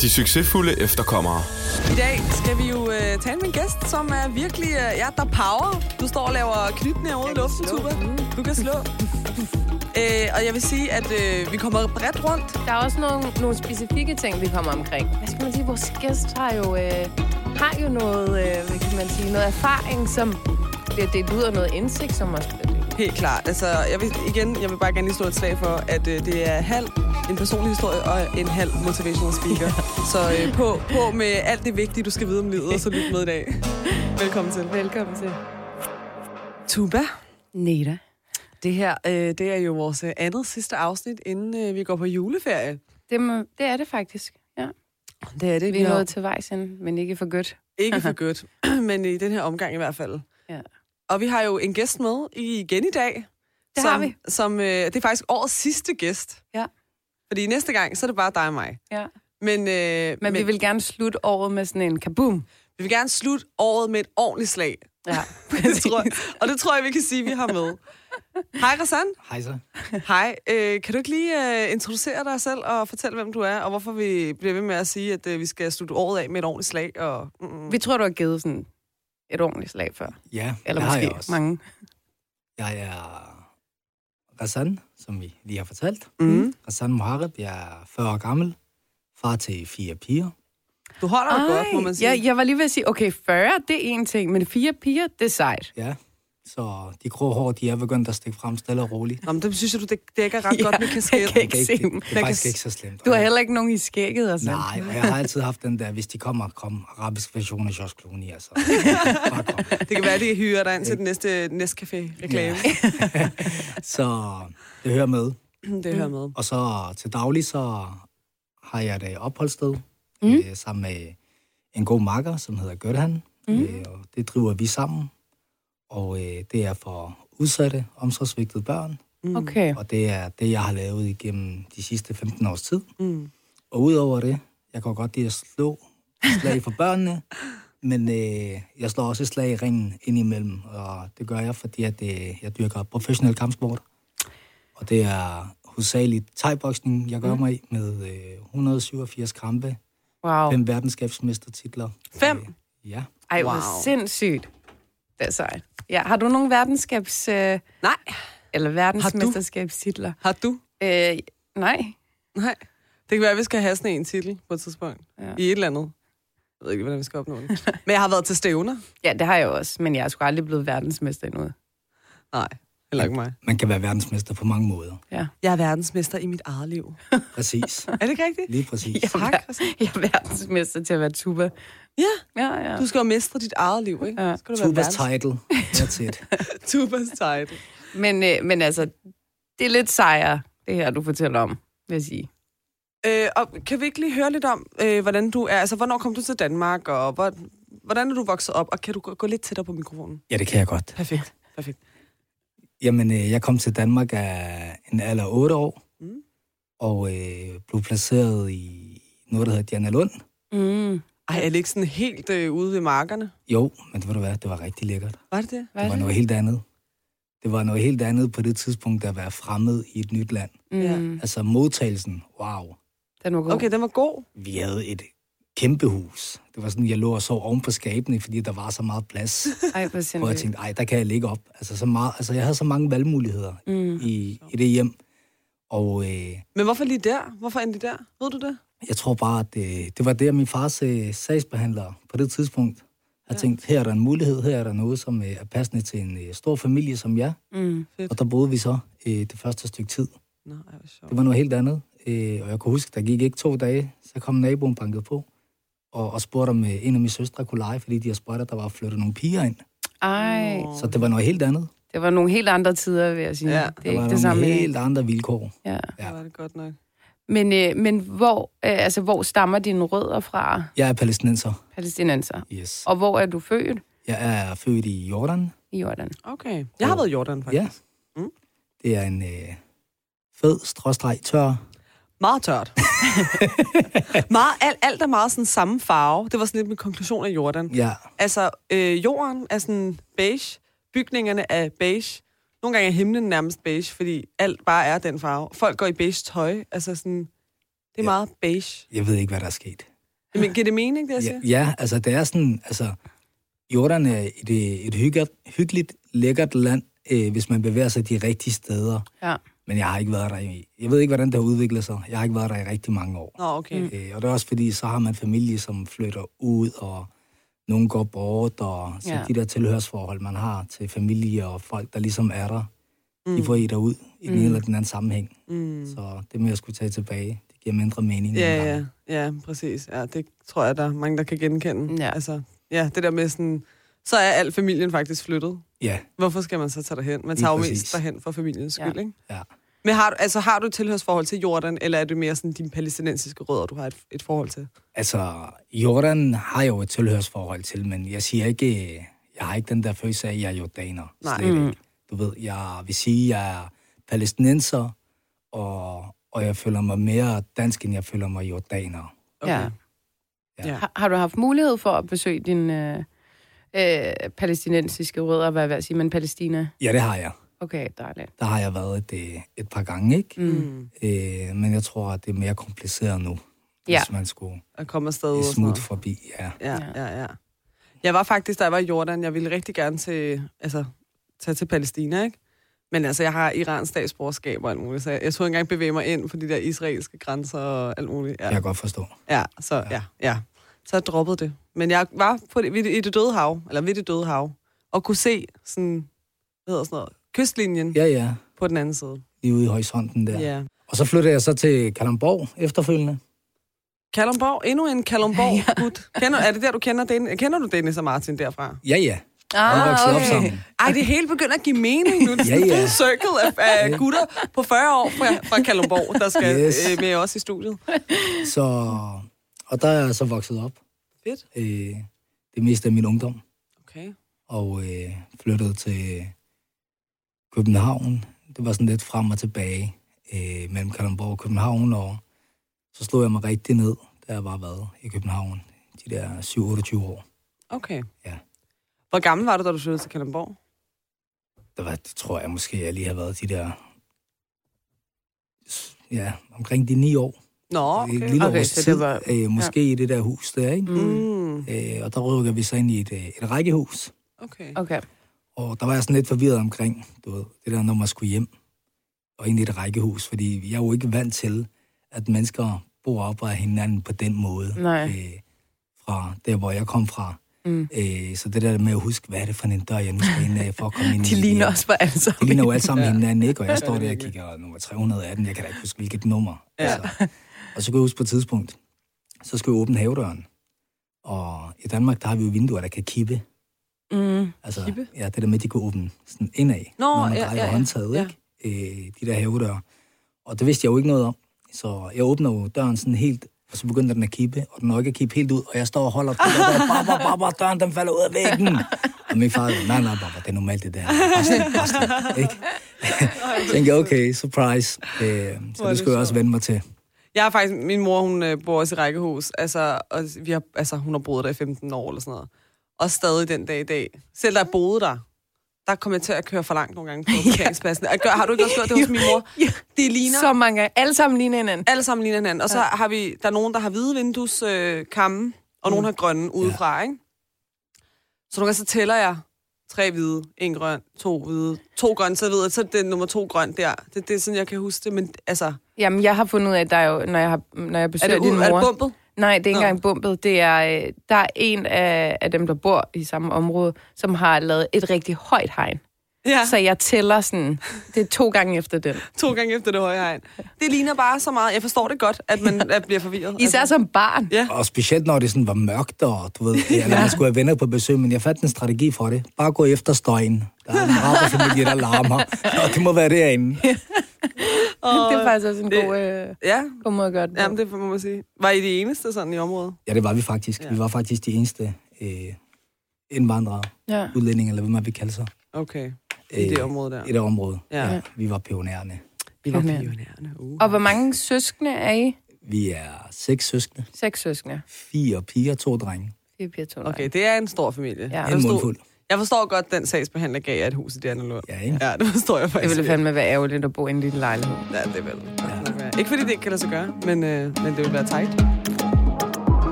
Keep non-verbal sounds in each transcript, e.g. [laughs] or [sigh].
De succesfulde efterkommere. I dag skal vi jo øh, tale med en gæst, som er virkelig, øh, ja, der power. Du står og laver knytning ude i luften, Tuba. Du kan slå. [laughs] øh, og jeg vil sige, at øh, vi kommer bredt rundt. Der er også nogle, nogle specifikke ting, vi kommer omkring. Hvad skal man sige? Vores gæst har jo, øh, har jo noget, øh, hvad kan man sige, noget erfaring, som bliver delt ud af noget indsigt, som også. Helt klart. Altså, jeg vil, igen, jeg vil bare gerne lige slå et slag for, at øh, det er halv en personlig historie og en halv motivational speaker. [laughs] Så øh, på, på med alt det vigtige, du skal vide om livet, og så lyt med i dag. Velkommen til. Velkommen til. Tuba. Neda. Det her, øh, det er jo vores øh, andet sidste afsnit, inden øh, vi går på juleferie. Det, må, det er det faktisk, ja. Det er det. Vi er nået til vejs men ikke for godt. Ikke for [laughs] godt, [clears throat] men i den her omgang i hvert fald. Ja. Og vi har jo en gæst med igen i dag. Det som, har vi. Som, øh, det er faktisk årets sidste gæst. Ja. Fordi næste gang, så er det bare dig og mig. Ja. Men, øh, Men, men vi vil gerne slutte året med sådan en kaboom. vi vil gerne slutte året med et ordentligt slag. Ja, [laughs] det tror jeg, og det tror jeg, vi kan sige, vi har med. Hej, Rassan. Hej så. Hej. Øh, kan du ikke lige øh, introducere dig selv og fortælle, hvem du er, og hvorfor vi bliver ved med at sige, at øh, vi skal slutte året af med et ordentligt slag? Og, mm, Vi tror, du har givet sådan et ordentligt slag før. Ja, Eller det har jeg måske også. mange. Jeg er Rassan, som vi lige har fortalt. mm. Rassan Mohareb, jeg er 40 år gammel, far til fire piger. Du holder dig godt, må man sige. Ja, jeg var lige ved at sige, okay, 40, det er en ting, men fire piger, det er sejt. Ja, så de grå hår, de er begyndt at stikke frem stille og roligt. Nå, men det synes jeg, du dæk- dækker ret [laughs] godt med jeg kasket. kan ikke Det er, se ikke, dem. det, det Jeg er kan faktisk s- ikke så slemt. Du har heller ikke nogen i skægget og sådan. Nej, og jeg har altid haft den der, hvis de kommer, kom arabisk version af Josh Clooney, altså. [laughs] Det kan være, de hyrer dig ind til den næste Nescafé-reklame. [laughs] Så det hører med. [clears throat] Det hører med. Og så til daglig, så har jeg et øh, opholdssted Mm. øh, sammen med en god makker, som hedder Gørhan. Mm. Øh, og det driver vi sammen. Og øh, det er for udsatte, omsorgsvigtede børn. Okay. Og det er det, jeg har lavet igennem de sidste 15 års tid. Mm. Og udover det, jeg kan godt lide at slå slag for børnene, [laughs] men øh, jeg slår også et slag i ringen indimellem, og det gør jeg, fordi at, øh, jeg dyrker professionel kampsport. Og det er hovedsageligt thai-boksning, jeg gør mig i, med øh, 187 kampe, Wow. fem verdensskabsmestertitler. Fem? Øh, ja. Ej, hvor Wow. sindssygt. Det er sejt. Ja, har du nogle verdenskabs... Øh, Nej, eller verdensmesterskabstitler? har du? Øh, nej. Nej. Det kan være, at vi skal have sådan en titel på et tidspunkt. Ja. I et eller andet. Jeg ved ikke, hvordan vi skal opnå det. [laughs] Men jeg har været til stævner. Ja, det har jeg også, men jeg er sgu aldrig blevet verdensmester endnu. Nej, heller ikke mig. Man kan være verdensmester på mange måder. Ja. Jeg er verdensmester i mit eget liv. Præcis. [laughs] Er det ikke rigtigt? Lige præcis. Jeg, Tak, er, Christian. jeg er verdensmester til at være tuba. Ja, Ja, ja. du skal jo mestre dit eget liv, ikke? Ja. Skal du være Tubas verdens- title. That's it. [laughs] Tubas title. Men, øh, men altså, det er lidt sejre, det her, du fortæller om, vil jeg sige. Øh, og kan vi ikke lige høre lidt om, øh, hvordan du er, altså hvornår kom du til Danmark, og hvor, hvordan er du vokset op, og kan du gå, gå lidt tættere på mikrofonen? Ja, det kan jeg godt. Perfekt, perfekt. Jamen, øh, jeg kom til Danmark af en alder af 8 år, Mm. og øh, blev placeret i noget, der hedder Diana Lund. Mm. Ej, er det ikke sådan helt øh, ude ved markerne? Jo, men det ved du hvad, det var rigtig lækkert. Var det det? Hvad Det var noget helt andet. Det var noget helt andet på det tidspunkt at være fremmed i et nyt land. Mm. Altså modtagelsen, wow. Den var god. Okay, den var god. Vi havde et kæmpe hus. Det var sådan, jeg lå og sov oven på skabene, fordi der var så meget plads. [laughs] Ej, hvor Hvor jeg tænkte, ej, der kan jeg ligge op. Altså, så meget, altså jeg havde så mange valgmuligheder Mm. i, i det hjem. Og øh, Men hvorfor lige der? Hvorfor endte der? Ved du det? Jeg tror bare, at det, det var der, min fars øh, sagsbehandler på det tidspunkt har Ja. tænkt, her er der en mulighed, her er der noget, som øh, er passende til en øh, stor familie som jeg. Mm. Fedt. Og der boede vi så øh, det første stykke tid. Nå, ej, hvor sjovt. Det var noget helt andet. Øh, og jeg kunne huske, der gik ikke to dage, så kom naboen banket på og, og spurgte, om øh, en af mine søstre kunne lege, fordi de har spurgt, at der var flyttet nogle piger ind. Ej. Så det var noget helt andet. det var nogle helt andre tider, vil jeg sige. Ja, det er Der ikke var det samme. helt andre vilkår. Ja. Ja. Ja. var det godt nok. Men, øh, men hvor, øh, altså, hvor stammer dine rødder fra, Jeg er palæstinenser. palæstinenser? Yes. Og hvor er du født Jeg er født i Jordan. i Jordan? Okay. Jeg har været i Jordan, faktisk. Ja. Mm. Det er en øh, fed, stråstreg, tør Meget tørt. [laughs] meget, alt, alt er meget sådan samme farve. Det var sådan lidt min konklusion af Jordan. Ja, Altså, øh, jorden er sådan beige, bygningerne er beige, nogle gange er himlen nærmest beige, fordi alt bare er den farve. Folk går i beige tøj. Altså sådan, det er Ja. meget beige. Jeg ved ikke, hvad der er sket. Men giver det mening, det jeg siger? Ja, ja, altså det er sådan, altså Jordan er et, et hyggeligt, hyggeligt, lækkert land, øh, hvis man bevæger sig de rigtige steder. Ja. Men jeg har ikke været der i, jeg ved ikke, hvordan det har udviklet sig. Jeg har ikke været der i rigtig mange år. Nå, okay. Mm. Øh, og det er også fordi, så har man familie, som flytter ud, og nogen går bort, og så Ja. de der tilhørsforhold, man har til familie og folk, der ligesom er der, Mm. de får i derud i den ene eller den anden sammenhæng. Mm. Så det med at skulle tage tilbage, det giver mindre mening. Ja, ja, ja, præcis. Ja, det tror jeg, der er mange, der kan genkende. Ja. Altså, ja, det der med sådan, så er al familien faktisk flyttet. Ja, Hvorfor skal man så tage derhen? Man tager jo mest derhen for familiens skyld, Ja. ikke? ja. Men har, du- altså, har du et tilhørsforhold til Jordan, eller er det mere sådan dine palæstinensiske rødder, du har et, et forhold til? Altså, Jordan har jeg jo et tilhørsforhold til, men jeg siger ikke, jeg har ikke den der følelse af, at jeg er jordaner. Nej. Slet Mm. ikke. Du ved, jeg vil sige, at jeg er palæstinenser, og, og jeg føler mig mere dansk, end jeg føler mig jordaner. Okay. Ja. Ja. Har, har du haft mulighed for at besøge dine øh, øh, palæstinensiske rødder, hvad vil jeg sige, men Palæstina? Ja, det har jeg. Okay, dejligt. Der har jeg været et, øh, et par gange, ikke? Mm. Øh, men jeg tror, at det er mere kompliceret nu, hvis Ja. man skulle At komme afsted noget. forbi. Ja. Ja, ja, ja. Jeg var faktisk, da jeg var i Jordan, jeg ville rigtig gerne til, altså, tage til Palæstina, ikke? Men altså, jeg har Irans statsborgerskab og alt muligt, så jeg, jeg ikke engang bevæge mig ind på de der israelske grænser og alt muligt. Jeg Ja, kan godt forstå. ja så ja, ja. Så jeg droppede det. Men jeg var på det, ved det- i det døde hav, eller ved det døde hav, og kunne se sådan, hvad hedder sådan noget, kystlinjen ja. Ja, ja. på den anden side. Lige ude i horisonten der. Ja. Og så flyttede jeg så til Kalamborg efterfølgende. Kalundborg, endnu en Kalundborg gut. Kender, er det der, du kender den? Kender du Dennis og Martin derfra? Ja, ja. Ah, voksede op sammen. Ej, det hele begynder at give mening nu. [laughs] Det er Ja, en ja. circle af, af gutter på 40 år fra, fra Kalundborg, der skal Yes. øh, med os i studiet. Så, og der er jeg så vokset op. Fedt. Øh, det meste af min ungdom. Okay. Og øh, flyttede til København. Det var sådan lidt frem og tilbage øh, mellem Kalundborg og København. Og så slog jeg mig rigtig ned, da jeg var været i København. De der 7-28 år. Okay. Ja. Hvor gammel var du, da du flyttede til Kalundborg? Det, var, det tror jeg måske, jeg lige har været de der... Ja, omkring de ni år. Nå, Et okay. lille Okay, års så det tid, var- øh, måske ja. i det der hus der, ikke? Mm. Øh, og der rykker vi så ind i et, øh, et rækkehus. Okay. Okay. Og der var jeg sådan lidt forvirret omkring, du ved, det der, når man skulle hjem og ind i et rækkehus, fordi jeg er jo ikke vant til, at mennesker bor op af hinanden på den måde. Nej. Øh, fra der, hvor jeg kom fra. Mm. Øh, så det der med at huske, hvad er det for en dør, jeg nu skal ind af, for at komme ind [laughs] De i. ligner øh, også for alle sammen. De ligner jo alle sammen Ja. hinanden, ikke? Og jeg står der og kigger nummer 318, jeg kan da ikke huske, hvilket nummer. Ja. Altså. Og så kan jeg huske på et tidspunkt, så skal vi åbne havedøren. Og i Danmark, der har vi jo vinduer, der kan kippe. Mm. Altså, Kippe? Ja, det der med, at de kan åbne sådan indad, Nå, når man ja, drejer ja, ja. håndtaget, Ja. ikke? Øh, de der havedøre. Og det vidste jeg jo ikke noget om. Så jeg åbner jo døren sådan helt, og så begynder den at kippe, og den når ikke at kippe helt ud, og jeg står og holder på det der, baba, baba, døren den falder ud af væggen. Og min far, nej, nej, baba, det er normalt det der. Bare bare ikke? [laughs] Så tænkte jeg, okay, surprise. Øh, så det det skulle jeg også vende mig til. Jeg har faktisk, min mor, hun øh, bor også i rækkehus, altså, og vi har, altså, hun har boet der i 15 år eller sådan noget. Og stadig den dag i dag. Selv da jeg boede der, der kom jeg til at køre for langt nogle gange på [laughs] parkeringspladsen. Ja. Gør, har du ikke også gjort det hos min mor? Ja. Det ligner Så mange. Alle sammen ligner hinanden. alle sammen ligner hinanden. Og så har vi, der er nogen, der har hvide vindueskamme, øh, og nogen har grønne udefra, ikke? Så nogle gange så tæller jeg tre hvide, en grøn, to hvide, to grønne, så ved jeg, så er det nummer to grøn der. Det, det er sådan, jeg kan huske det, men altså, Jamen, jeg har fundet ud af, at der er jo, når jeg, har, når jeg er besøger din mor... er det bumpet? Nej, det er ikke Nå. engang bumpet. Det er, øh, der er en af, af dem, der bor i samme område, som har lavet et rigtig højt hegn. Ja, Så jeg tæller sådan, det er to gange efter den. [laughs] to gange efter det høje hegn. Det ligner bare så meget. Jeg forstår det godt, at man at bliver forvirret. Især som barn. Ja. Og specielt når det sådan var mørkt, og du ved, eller man skulle have venner på besøg, men jeg fandt en strategi for det. Bare gå efter støjen. Der er en [laughs] araberfamilie, der larmer, og det må være derinde. [laughs] Og, Det er faktisk også en det- god, øh, Ja, god måde at gøre det på. jamen, det må man sige. Var I de eneste sådan i området? Ja, det var vi faktisk. Ja. Vi var faktisk de eneste øh, indvandrere, Ja. udlændinge, eller hvad man vil kalde sig, Okay, i det område der. i det område. Ja. Ja, vi var pionerende. Vi var Pionerende. pionerende. Uh. Og hvor mange søskende er I? Vi er seks søskende, Seks søskende. fire piger, to drenge. Fire piger, to Okay, det er en stor familie. Ja. En mundfuld. Jeg forstår godt, den sagsbehandler gav jer et hus i Diana Ja, ikke? Ja, det forstår jeg Det faktisk. ville fandme være ærgerligt at bo i en lille lejlighed. Ja, det vil. Ja. Ikke fordi det ikke kan lade sig gøre, men, øh, men det vil være tight.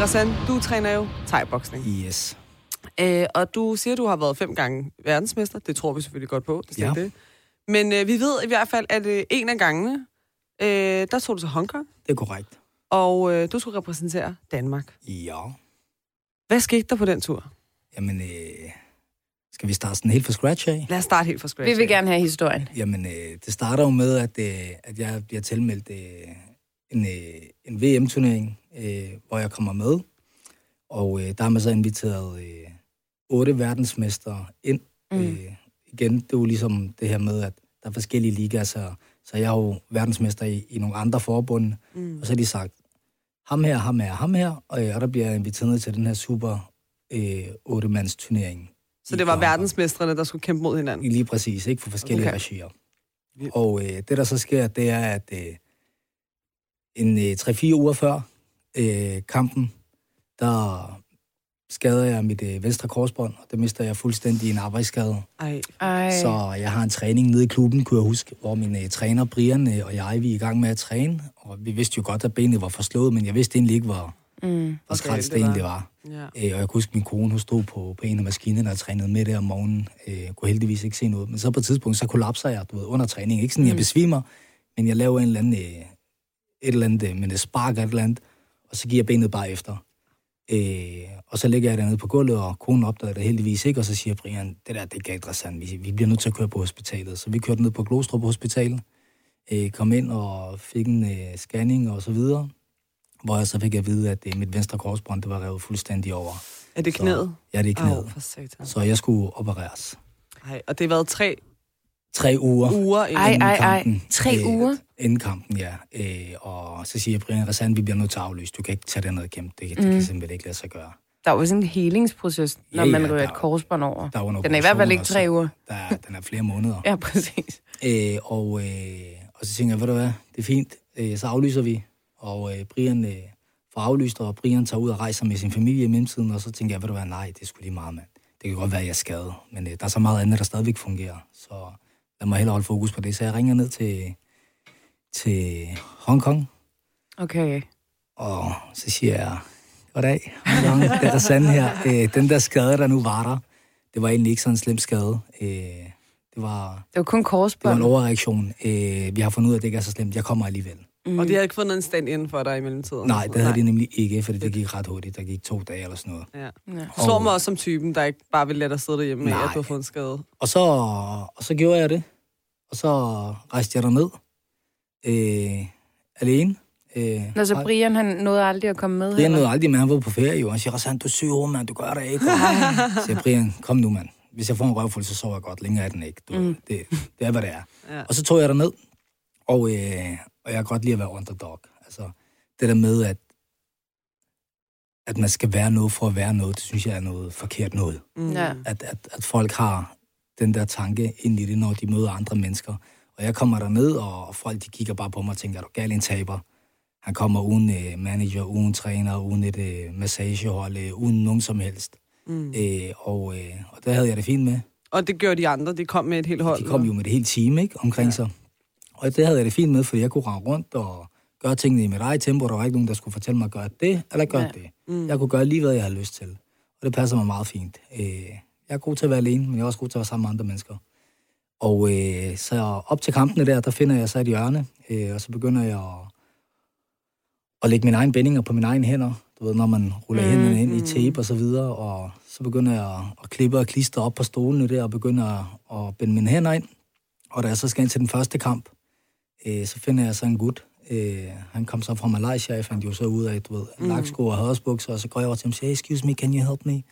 Rassan, du træner jo thai-boksning. Yes. Øh, og du siger, du har været fem gange verdensmester. Det tror vi selvfølgelig godt på. Det er Ja. det. Men øh, vi ved i hvert fald, at øh, en af gangene, øh, der tog du til Hongkong, Det er korrekt. og øh, du skulle repræsentere Danmark. Ja. Hvad skete der på den tur? Jamen, øh, skal vi starte sådan helt fra scratch af? Lad os starte helt fra scratch. Vi vil af. gerne have historien. Jamen, øh, det starter jo med, at, øh, at jeg bliver tilmeldt øh, en, øh, en VM-turnering, øh, hvor jeg kommer med. Og øh, der har man så inviteret øh, otte verdensmestre ind. Mm. Øh, igen, det er jo ligesom det her med, at der er forskellige ligaer, så, så jeg er jo verdensmester i, i nogle andre forbund. Mm. Og så har de sagt, ham her, ham her, ham her, og, øh, og der bliver jeg inviteret ned til den her super øh, otte-mands turnering. Så det var verdensmestrene, der skulle kæmpe mod hinanden. Lige præcis, ikke for forskellige Okay. regier. Og øh, det, der så sker, det er, at øh, en øh, 3-4 uger før øh, kampen, der skader jeg mit øh, venstre korsbånd, og det mister jeg fuldstændig i en arbejdsskade. Ej, Ej. Så jeg har en træning nede i klubben, kunne jeg huske, hvor min øh, træner Brian øh, og jeg, vi er i gang med at træne. Og vi vidste jo godt, at benet var forslået, men jeg vidste egentlig ikke, hvor, Mm. hvor skræt det det var. egentlig var. ja. Øh, og jeg kunne huske, min kone, hun stod på, på en af maskinerne og trænede med der om morgenen. Øh, kunne heldigvis ikke se noget. Men så på et tidspunkt, så kollapser jeg, du ved, under træning. Ikke sådan, Mm. jeg besvimer, men jeg laver en eller anden, øh, et eller andet, øh, men det sparker et eller andet, og så giver benet bare efter. Øh, og så ligger jeg dernede på gulvet, og konen opdager det heldigvis ikke, og så siger Brian, det der, det er galt, Rassan. Vi, vi bliver nødt til at køre på hospitalet. Så vi kørte ned på Glostrup Hospital, øh, kom ind og fik en øh, scanning og så videre, hvor jeg så fik at vide, at øh, mit venstre korsbånd, det var revet fuldstændig over. Er det Så- knæet? Ja, det er knæet. Au, for. Så jeg skulle opereres. Ej, og det har været tre Tre uger uger inden. Ej, inden ej, ej. kampen. Tre uger? Inden kampen, ja. Øh, og så siger Brian Rassan, vi bliver nødt til at aflyse. Du kan ikke tage det ned og kæmpe. Det, det Mm. kan simpelthen ikke lade sig gøre. Der er jo sådan en helingsproces, når Ja, man ja, ryger der- et korsbånd over. Der er Den er i hvert fald ikke tre uger. så- Der er, den er flere måneder. [laughs] Ja, præcis. Øh, og, øh, og så tænker jeg, ved du hvad, det er fint. Øh, så aflyser vi. Og øh, Brian øh, får aflyst, og Brian tager ud og rejser med sin familie i mellemtiden. Og så tænker jeg, ved du hvad, nej, det sgu lige meget, mand. Det kan godt være, at jeg er skadet. Men øh, der er så meget andet, der stadigvæk fungerer. Så lad mig hellere holde fokus på det. Så jeg ringer ned til, til Hongkong, Okay. og så siger jeg, goddag, Hongkong, det er Rassan her. Øh, den der skade, der nu var der, det var egentlig ikke sådan en slem skade. Øh, det var, Det var kun det var korsbånd. en overreaktion. Øh, vi har fundet ud af, at det ikke er så slemt. Jeg kommer alligevel. Og de havde ikke fundet en stand inden for dig i mellemtiden? Nej, det havde de nemlig ikke, fordi det gik ret hurtigt. Der gik to dage eller sådan noget. Ja. Ja. Du slår mig også som typen, der ikke bare vil lade dig sidde derhjemme med, Nej. at du har fået en skade. Og så, og så gjorde jeg det. Og så rejste jeg derned. Øh, alene. Øh, Nå, så Brian, han nåede aldrig at komme med? Brian heller? nåede aldrig med, han var på ferie jo. Han siger, Rassan, du er syg mand, du gør det ikke. [laughs] Så siger Brian, kom nu, mand. Hvis jeg får en røvfuld, så sover jeg godt. Længere er den ikke. Du, mm. det, det er, hvad det er. Ja. Og så tog jeg derned, og, øh, og jeg kan godt lide at være underdog. Altså, det der med, at, at man skal være noget for at være noget, det synes jeg er noget forkert noget. Mm. Ja. At, at, at folk har den der tanke ind i det, når de møder andre mennesker. Og jeg kommer derned, og folk de kigger bare på mig og tænker, er du gal en taber? Han kommer uden øh, manager, uden træner, uden et øh, massagehold, øh, uden nogen som helst. Mm. Øh, og, øh, og der havde jeg det fint med. Og det gjorde de andre. De kom med et helt hold. De kom jo med det hele team ikke, omkring ja. sig. Og det havde jeg det fint med, fordi jeg kunne rende rundt og gøre tingene i mit eget tempo. Der var ikke nogen, der skulle fortælle mig at gøre det eller gøre Ja. det. Mm. Jeg kunne gøre lige, hvad jeg havde lyst til. Og det passer mig meget fint. Øh, jeg er god til at være alene, men jeg er også god til at være sammen med andre mennesker. Og øh, så op til kampene der, der finder jeg så et hjørne, øh, og så begynder jeg at, at lægge mine egne bindinger på mine egne hænder. Du ved, når man ruller mm, hænderne ind i tape og så videre, og så begynder jeg at, klippe og klistre op på stolene der, og begynder at, at binde mine hænder ind. Og da jeg så skal ind til den første kamp, øh, så finder jeg så en gut. Øh, han kom så fra Malaysia, jeg fandt jo så ud af, du ved, mm. laksko og hørsbukser, og så går jeg over til ham og siger, hey, excuse me, can you help me?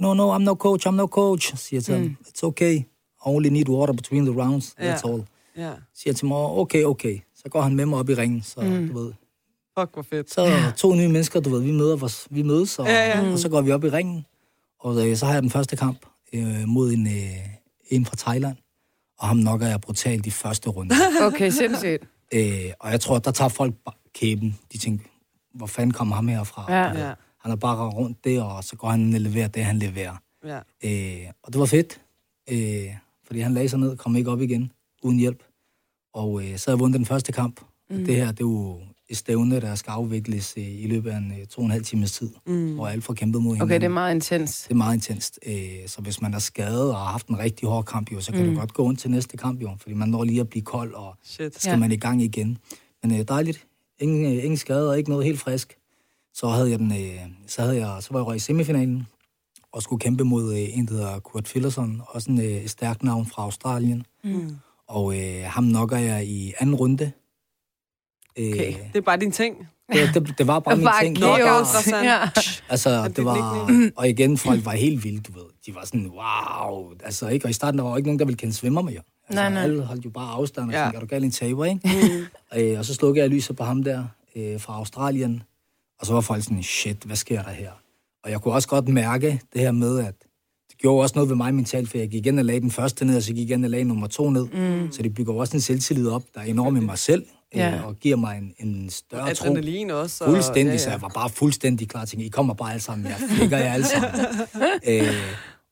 No, no, I'm no coach, I'm no coach. Siger jeg til ham, it's okay, I only need water between the rounds, that's Ja. all. Ja. Siger til mig, okay, okay. Så går han med mig op i ringen, så mm. du ved, Fuck, hvor fedt. så to nye mennesker, du ved, vi, møder os, vi mødes, og, Ja, ja. og så går vi op i ringen. Og øh, så har jeg den første kamp øh, mod en, øh, en fra Thailand, og ham nokker jeg brutalt i første runde. [laughs] Okay, sindssygt. øh, og jeg tror, der tager folk kæben. De tænker, hvor fanden kommer ham herfra? Ja. Ja. Han er bare rundt det, og så går han og leverer det, han leverer. Ja. Øh, og det var fedt, øh, fordi han lagde sig ned og kom ikke op igen uden hjælp. Og øh, så havde jeg vundet den første kamp. Mm. Det her, det er jo et stævne, der skal afvikles øh, i løbet af en øh, to og en halv times tid, mm. hvor alle får kæmpet mod hinanden. Okay, det er meget intens. Det er meget intenst. Øh, så hvis man er skadet og har haft en rigtig hård kamp, jo, så kan mm. du godt gå ind til næste kamp, jo, fordi man når lige at blive kold, og Shit. så skal Ja. man i gang igen. Men øh, dejligt. Ingen, øh, ingen skade og ikke noget helt frisk. Så havde jeg den, øh, så havde jeg, så var jeg i semifinalen og skulle kæmpe mod øh, en, der hedder Kurt Fillerson, også en øh, stærk navn fra Australien. Mm. Og øh, ham nokker jeg i anden runde. Øh, Okay. Det er bare din ting. det, det, det var bare [laughs] min Bare ting. og sådan. Ja. Altså, det var... Og igen, folk var helt vilde, du ved. De var sådan, wow. Altså, ikke? Og i starten, der var jo ikke nogen, der ville kende svømmer med jer. Altså, Nej, nej. Alle holdt jo bare afstand og Ja. ja. tænkte, er du galt en taber, ikke? Mm. øh, og så slukkede jeg lyset på ham der øh, fra Australien. Og så var folk sådan, shit, hvad sker der her? Og jeg kunne også godt mærke det her med, at det gjorde også noget ved mig mentalt, for jeg gik igen og lagde den første ned, og så gik jeg igen og lagde nummer to ned. Mm. Så det bygger også en selvtillid op, der er enormt i mig selv, Ja. øh, og giver mig en, en større tro. Adrenalin også. og- Fuldstændig, ja, ja, så jeg var bare fuldstændig klar til, I kommer bare alle sammen, jeg flækker jer alle sammen. [laughs] øh,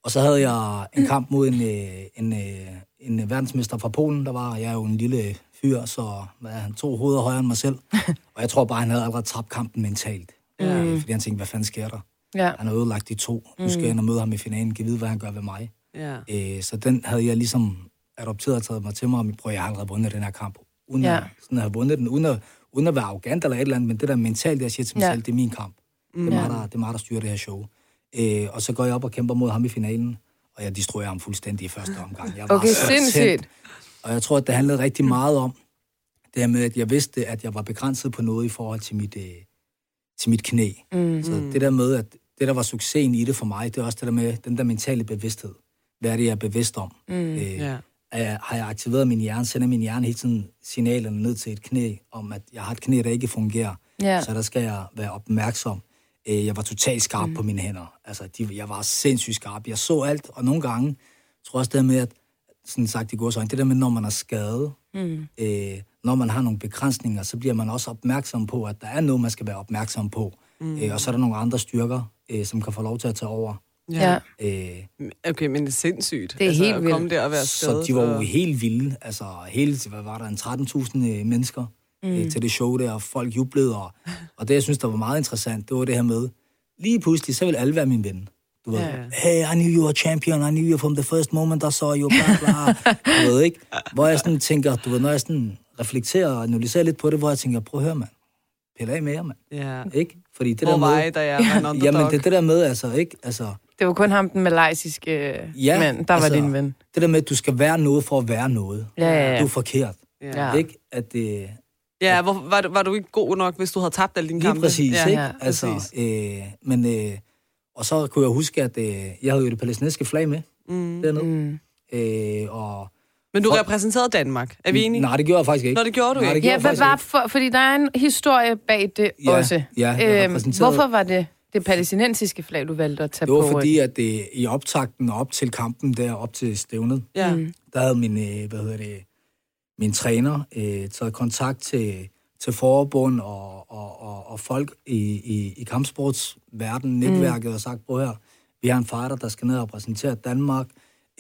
og så havde jeg en kamp mod en, øh, en, øh, en verdensmester fra Polen, der var, jeg er jo en lille fyr, så hvad han, to hoveder højere end mig selv. Og jeg tror bare, han havde allerede tabt kampen mentalt. Ja. Øh, fordi han tænkte, hvad fanden sker der? Ja. Han har ødelagt de to. Nu skal jeg ind og møde ham i finalen, kan vide, hvad han gør ved mig. Ja. Øh, så den havde jeg ligesom adopteret og taget mig til mig, og prøv, jeg har allerede vundet den her kamp. Uden, Ja. at, sådan have vundet den, uden at, uden at være arrogant eller et eller andet, men det der mentalt, jeg siger til mig Ja. selv, det er min kamp. Det er, mig, der, det er mig, der styrer det her show. Øh, og så går jeg op og kæmper mod ham i finalen, og jeg destruerer ham fuldstændig i første omgang. Jeg var Okay, sindssygt. Og jeg tror, at det handlede rigtig meget om, det her med, at jeg vidste, at jeg var begrænset på noget i forhold til mit, øh, til mit knæ. Mm. Så det der med, at det, der var succesen i det for mig, det er også det der med den der mentale bevidsthed. Hvad er det, jeg er bevidst om? Mm. Øh, Ja. Jeg, har jeg aktiveret min hjerne, sender min hjerne hele tiden signalerne ned til et knæ, om at jeg har et knæ, der ikke fungerer. Ja. Så der skal jeg være opmærksom. Øh, Jeg var totalt skarp mm. på mine hænder. Altså, de, jeg var sindssygt skarp. Jeg så alt, og nogle gange, tror jeg også det med, at, sådan sagt i øjne, det der med, når man er skadet, mm. øh, når man har nogle begrænsninger, så bliver man også opmærksom på, at der er noget, man skal være opmærksom på. Mm. Øh, og så er der nogle andre styrker, øh, som kan få lov til at tage over. Ja. Øh, Okay, men det er sindssygt. Det er helt at komme vildt. der og være så de var jo og- helt vilde. Altså, hele, hvad var der, en 13.000 øh, mennesker mm. øh, til det show der, og folk jublede. Og, og det, jeg synes, der var meget interessant, det var det her med, lige pludselig, så vil alle være min ven. Du ved, Ja. hey, I knew you were champion, I knew you from the first moment I saw you, bla bla. du ved ikke? Hvor jeg sådan tænker, du ved, når jeg sådan reflekterer og analyserer lidt på det, hvor jeg tænker, prøv at høre, mand. Pille af med jer, mand. Ja. Ikke? Fordi det Hvor der var med... I, da jeg var en underdog? Jamen, det er det der med, altså, ikke? Altså, Det var kun ham, den malaysiske ja, mand, der var altså, din ven. Det der med, at du skal være noget for at være noget. Ja, ja, ja. Du er forkert. Ja. Ja. Ikke? At det, Ja, hvor, var, du- var du ikke god nok, hvis du havde tabt alle dine Lige kampe? præcis, ja, ikke? ja, altså, præcis. øh, men, øh, og så kunne jeg huske, at øh, jeg havde jo det palæstinensiske flag med mm. dernede. Mm. Øh, og, Men du For- repræsenterede Danmark. Er vi enige? nej, det gjorde jeg faktisk ikke. Nå, det gjorde du nej, ikke. Det gjorde Ja, hvad var ikke. for, fordi der er en historie bag det Ja, også. Øhm, ja, jeg repræsenterede- hvorfor var det det palæstinensiske flag, du valgte at tage Det var på? fordi, at det, i optakten op til kampen der, op til stævnet, Ja. Mm. der havde min, øh, hvad hedder det, min træner øh, taget kontakt til, til forbund og, og, og, og folk i, i, i kampsportsverdenen, netværket, mm. og sagt, prøv her, vi har en fighter, der skal ned og repræsentere Danmark,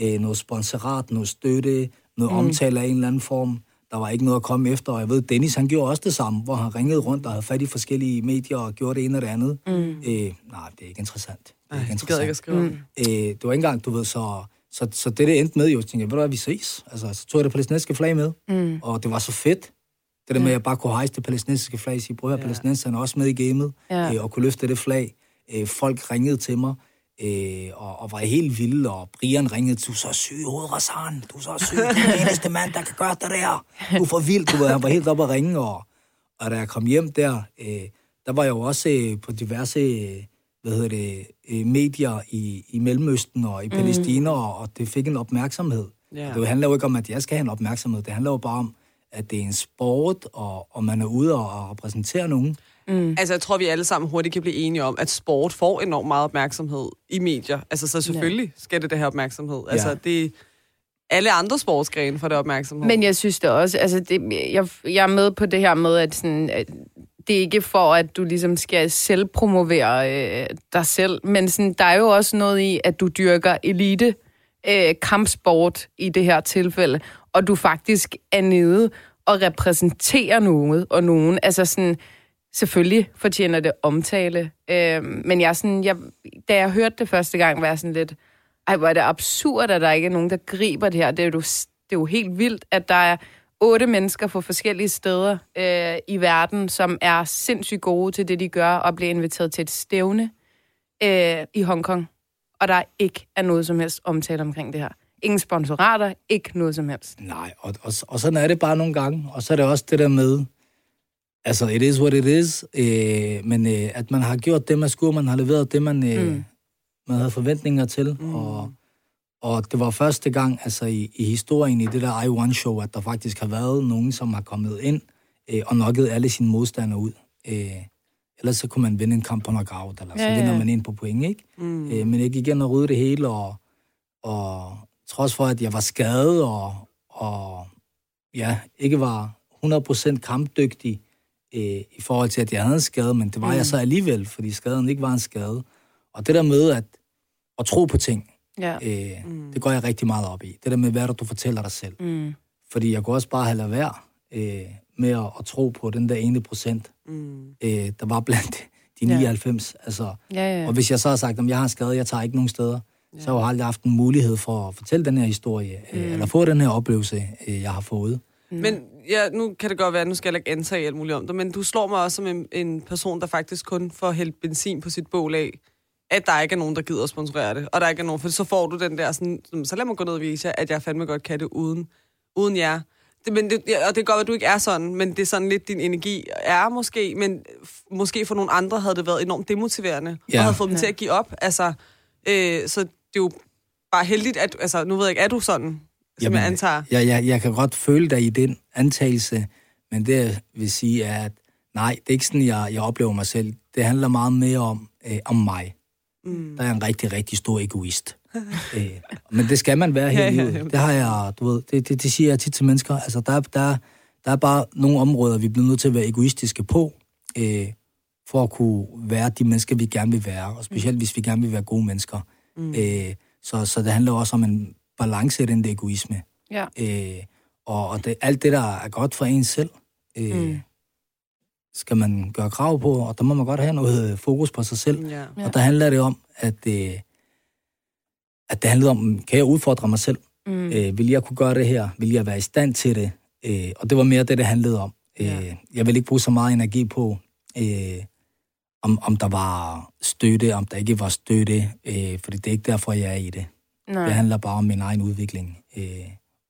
øh, noget sponsorat, noget støtte, noget mm. omtale af en eller anden form. Der var ikke noget at komme efter, og jeg ved, Dennis, han gjorde også det samme, hvor han ringede rundt og havde fat i forskellige medier og gjorde det ene og det andet. Mm. Øh, nej, det er ikke interessant. Det er Nej, ikke du gad ikke at skrive om. Øh, det var ikke engang, du ved, så, så, så det, det endte med, jo, tænkte, jeg, ved du hvad, vi ses. Altså, så tog jeg det palæstinensiske flag med, mm. og det var så fedt. Det der med, at jeg bare kunne hejse det palæstinensiske flag, sige, prøv at høre, palæstinenserne er også med i gamet, Ja. øh, og kunne løfte det flag. Øh, folk ringede til mig, øh, og, og var helt vilde, og Brian ringede, du er så syg Rassan, du er så syg, du er den eneste mand, der kan gøre det der. Du er for vild, du ved, han var helt oppe at ringe, og, og da jeg kom hjem der, øh, der var jeg jo også øh, på diverse øh, hvad hedder det, øh, medier i, i Mellemøsten og i Palæstina, og, og det fik en opmærksomhed. Og Det handler jo ikke om, at jeg skal have en opmærksomhed. Det handler jo bare om, at det er en sport, og, og man er ude og, og repræsentere nogen. Altså, jeg tror, vi alle sammen hurtigt kan blive enige om, at sport får enormt meget opmærksomhed i medier. Altså, så selvfølgelig skal det det have opmærksomhed. Altså, det alle andre sportsgrene får det opmærksomhed. Men jeg synes det også, altså det, jeg, jeg er med på det her med, at sådan, at det er ikke for, at du ligesom skal selvpromovere øh, dig selv, men sådan, der er jo også noget i, at du dyrker elite øh, kampsport i det her tilfælde, og du faktisk er nede og repræsenterer noget og nogen. Altså sådan, selvfølgelig fortjener det omtale, øh, men jeg sådan, jeg, da jeg hørte det første gang, var jeg sådan lidt, ej, hvor er det absurd, at der ikke er nogen, der griber det her. Det er jo, det er jo helt vildt, at der er otte mennesker fra forskellige steder øh, i verden, som er sindssygt gode til det, de gør, og bliver inviteret til et stævne øh, i Hongkong. Og der ikke er noget som helst omtale omkring det her. Ingen sponsorater, ikke noget som helst. Nej, og, og, og sådan er det bare nogle gange. Og så er det også det der med, altså, it is what it is, øh, men øh, at man har gjort det, man skulle, man har leveret det, man, øh, mm. man havde forventninger til, mm. og og det var første gang altså i, i historien i det der I1-show, at der faktisk har været nogen, som har kommet ind øh, og nokket alle sine modstandere ud. Øh, ellers så kunne man vinde en kamp på knockout, eller så ja, ja. vinder man ind på point, ikke? Mm. Øh, men ikke igen at rydde det hele, og, og trods for, at jeg var skadet, og, og ja, ikke var 100% kampdygtig øh, i forhold til, at jeg havde en skade, men det var mm. jeg så alligevel, fordi skaden ikke var en skade. Og det der med at, at tro på ting, Ja. Øh, mm. Det går jeg rigtig meget op i. Det der med, hvad der du fortæller dig selv. Mm. Fordi jeg kunne også bare have lavet værd øh, med at, at tro på den der ene procent, mm. øh, der var blandt [laughs] de 99. Ja. Altså, ja, ja. Og hvis jeg så har sagt, at jeg har en skade, jeg tager ikke nogen steder, ja. så har jeg aldrig haft en mulighed for at fortælle den her historie, øh, mm. øh, eller få den her oplevelse, øh, jeg har fået. Mm. Men ja, nu kan det godt være, nu skal jeg ikke antage alt muligt om det, men du slår mig også som en, en person, der faktisk kun får hældt benzin på sit bål af, at der ikke er nogen, der gider at sponsorere det. Og der ikke er nogen, for så får du den der sådan, så lad mig gå ned og vise at jeg fandme godt kan det uden, uden jer. Det, men det, og det er godt, at du ikke er sådan, men det er sådan lidt, din energi er måske, men måske for nogle andre havde det været enormt demotiverende, ja. og havde fået dem ja. til at give op. Altså, øh, så det er jo bare heldigt, at, altså, nu ved jeg ikke, er du sådan, Jamen, jeg antager? Ja, jeg, jeg kan godt føle dig i den antagelse, men det jeg vil sige er, at nej, det er ikke sådan, jeg, jeg oplever mig selv. Det handler meget mere om, øh, om mig. Mm. Der er en rigtig, rigtig stor egoist. [laughs] øh, men det skal man være her i livet. Det har jeg, du ved, det, det, det siger jeg tit til mennesker. Altså, der, der, der er bare nogle områder, vi bliver nødt til at være egoistiske på, øh, for at kunne være de mennesker, vi gerne vil være. Og specielt, mm. hvis vi gerne vil være gode mennesker. Mm. Øh, så, så det handler også om en balance i den der egoisme. Ja. Øh, og og det, alt det, der er godt for en selv, øh, mm skal man gøre krav på, og der må man godt have noget fokus på sig selv. Ja. Og der handler det om, at, øh, at det handler om, kan jeg udfordre mig selv? Mm. Øh, vil jeg kunne gøre det her? Vil jeg være i stand til det? Øh, og det var mere det, det handlede om. Øh, ja. Jeg vil ikke bruge så meget energi på, øh, om, om der var støtte, om der ikke var støtte, øh, fordi det er ikke derfor, jeg er i det. Nej. Det handler bare om min egen udvikling. Øh,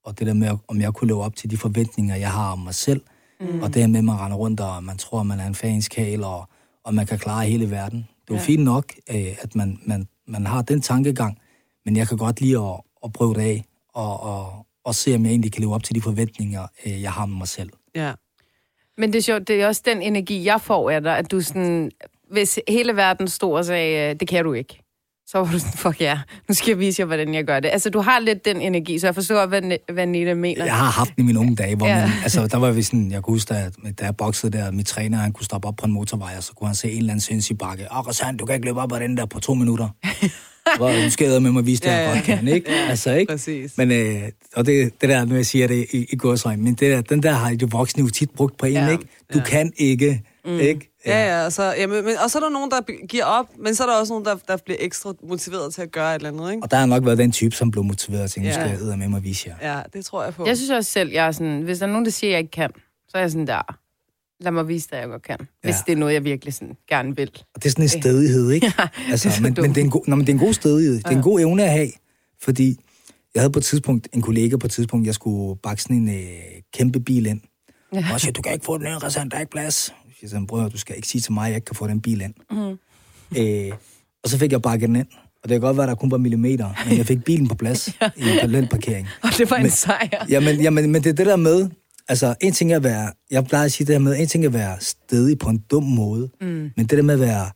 og det der med, om jeg kunne leve op til de forventninger, jeg har om mig selv, Mm. Og det med, at man render rundt, og man tror, at man er en fanskal, og, og man kan klare hele verden. Det er jo ja. fint nok, øh, at man, man, man har den tankegang, men jeg kan godt lide at, at prøve det af, og, og, og se, om jeg egentlig kan leve op til de forventninger, øh, jeg har med mig selv. Ja. Men det er sjovt, det er også den energi, jeg får af dig, at du sådan, hvis hele verden stod og sagde, øh, det kan du ikke, så var du sådan, fuck ja, nu skal jeg vise jer, hvordan jeg gør det. Altså, du har lidt den energi, så jeg forstår, hvad, hvad Nita mener. Jeg har haft den i mine unge dage, hvor ja. man, altså, der var vi sådan, jeg kunne huske, at da jeg boxede der, mit træner, han kunne stoppe op på en motorvej, og så kunne han se en eller anden sindssyg bakke. Åh, oh, du kan ikke løbe op ad den der på to minutter. [laughs] Hvor du skal med mig vise det, ja, jeg godt kan, ikke? Ja, altså, ikke? Præcis. Men, øh, og det, det der, nu jeg siger det i, i godsøjne, men det der, den der har de voksne jo tit brugt på en, ja, ikke? Du ja. kan ikke, mm. ikke? Ja, ja, og så, ja men, og så er der nogen, der giver op, men så er der også nogen, der, der bliver ekstra motiveret til at gøre et eller andet, ikke? Og der har nok været den type, som blev motiveret til, at ja. skal jeg med mig vise jer. Ja, det tror jeg på. Jeg synes også selv, jeg er sådan, hvis der er nogen, der siger, at jeg ikke kan, så er jeg sådan der, lad mig vise dig, at jeg godt kan. Ja. Hvis det er noget, jeg virkelig sådan gerne vil. Og det er sådan en stedighed, ikke? [laughs] ja, altså, det men, men, det er en god, nå, men det er en god stedighed. Det er en god evne at have, fordi jeg havde på et tidspunkt en kollega på et tidspunkt, jeg skulle bakke sådan en øh, kæmpe bil ind. Ja. Og siger, du kan ikke få den ind, der er ikke plads siger sådan, bror, du skal ikke sige til mig, at jeg ikke kan få den bil ind. Mm. Øh, og så fik jeg bakket den ind. Og det kan godt være, at der kun var millimeter, men jeg fik bilen på plads [laughs] ja. i en parallelparkering. [laughs] Og det var en men, sejr. Jamen, jamen, men det er det der med, altså en ting er at være, jeg plejer at sige det der med, en ting er at være stedig på en dum måde, mm. men det der med at være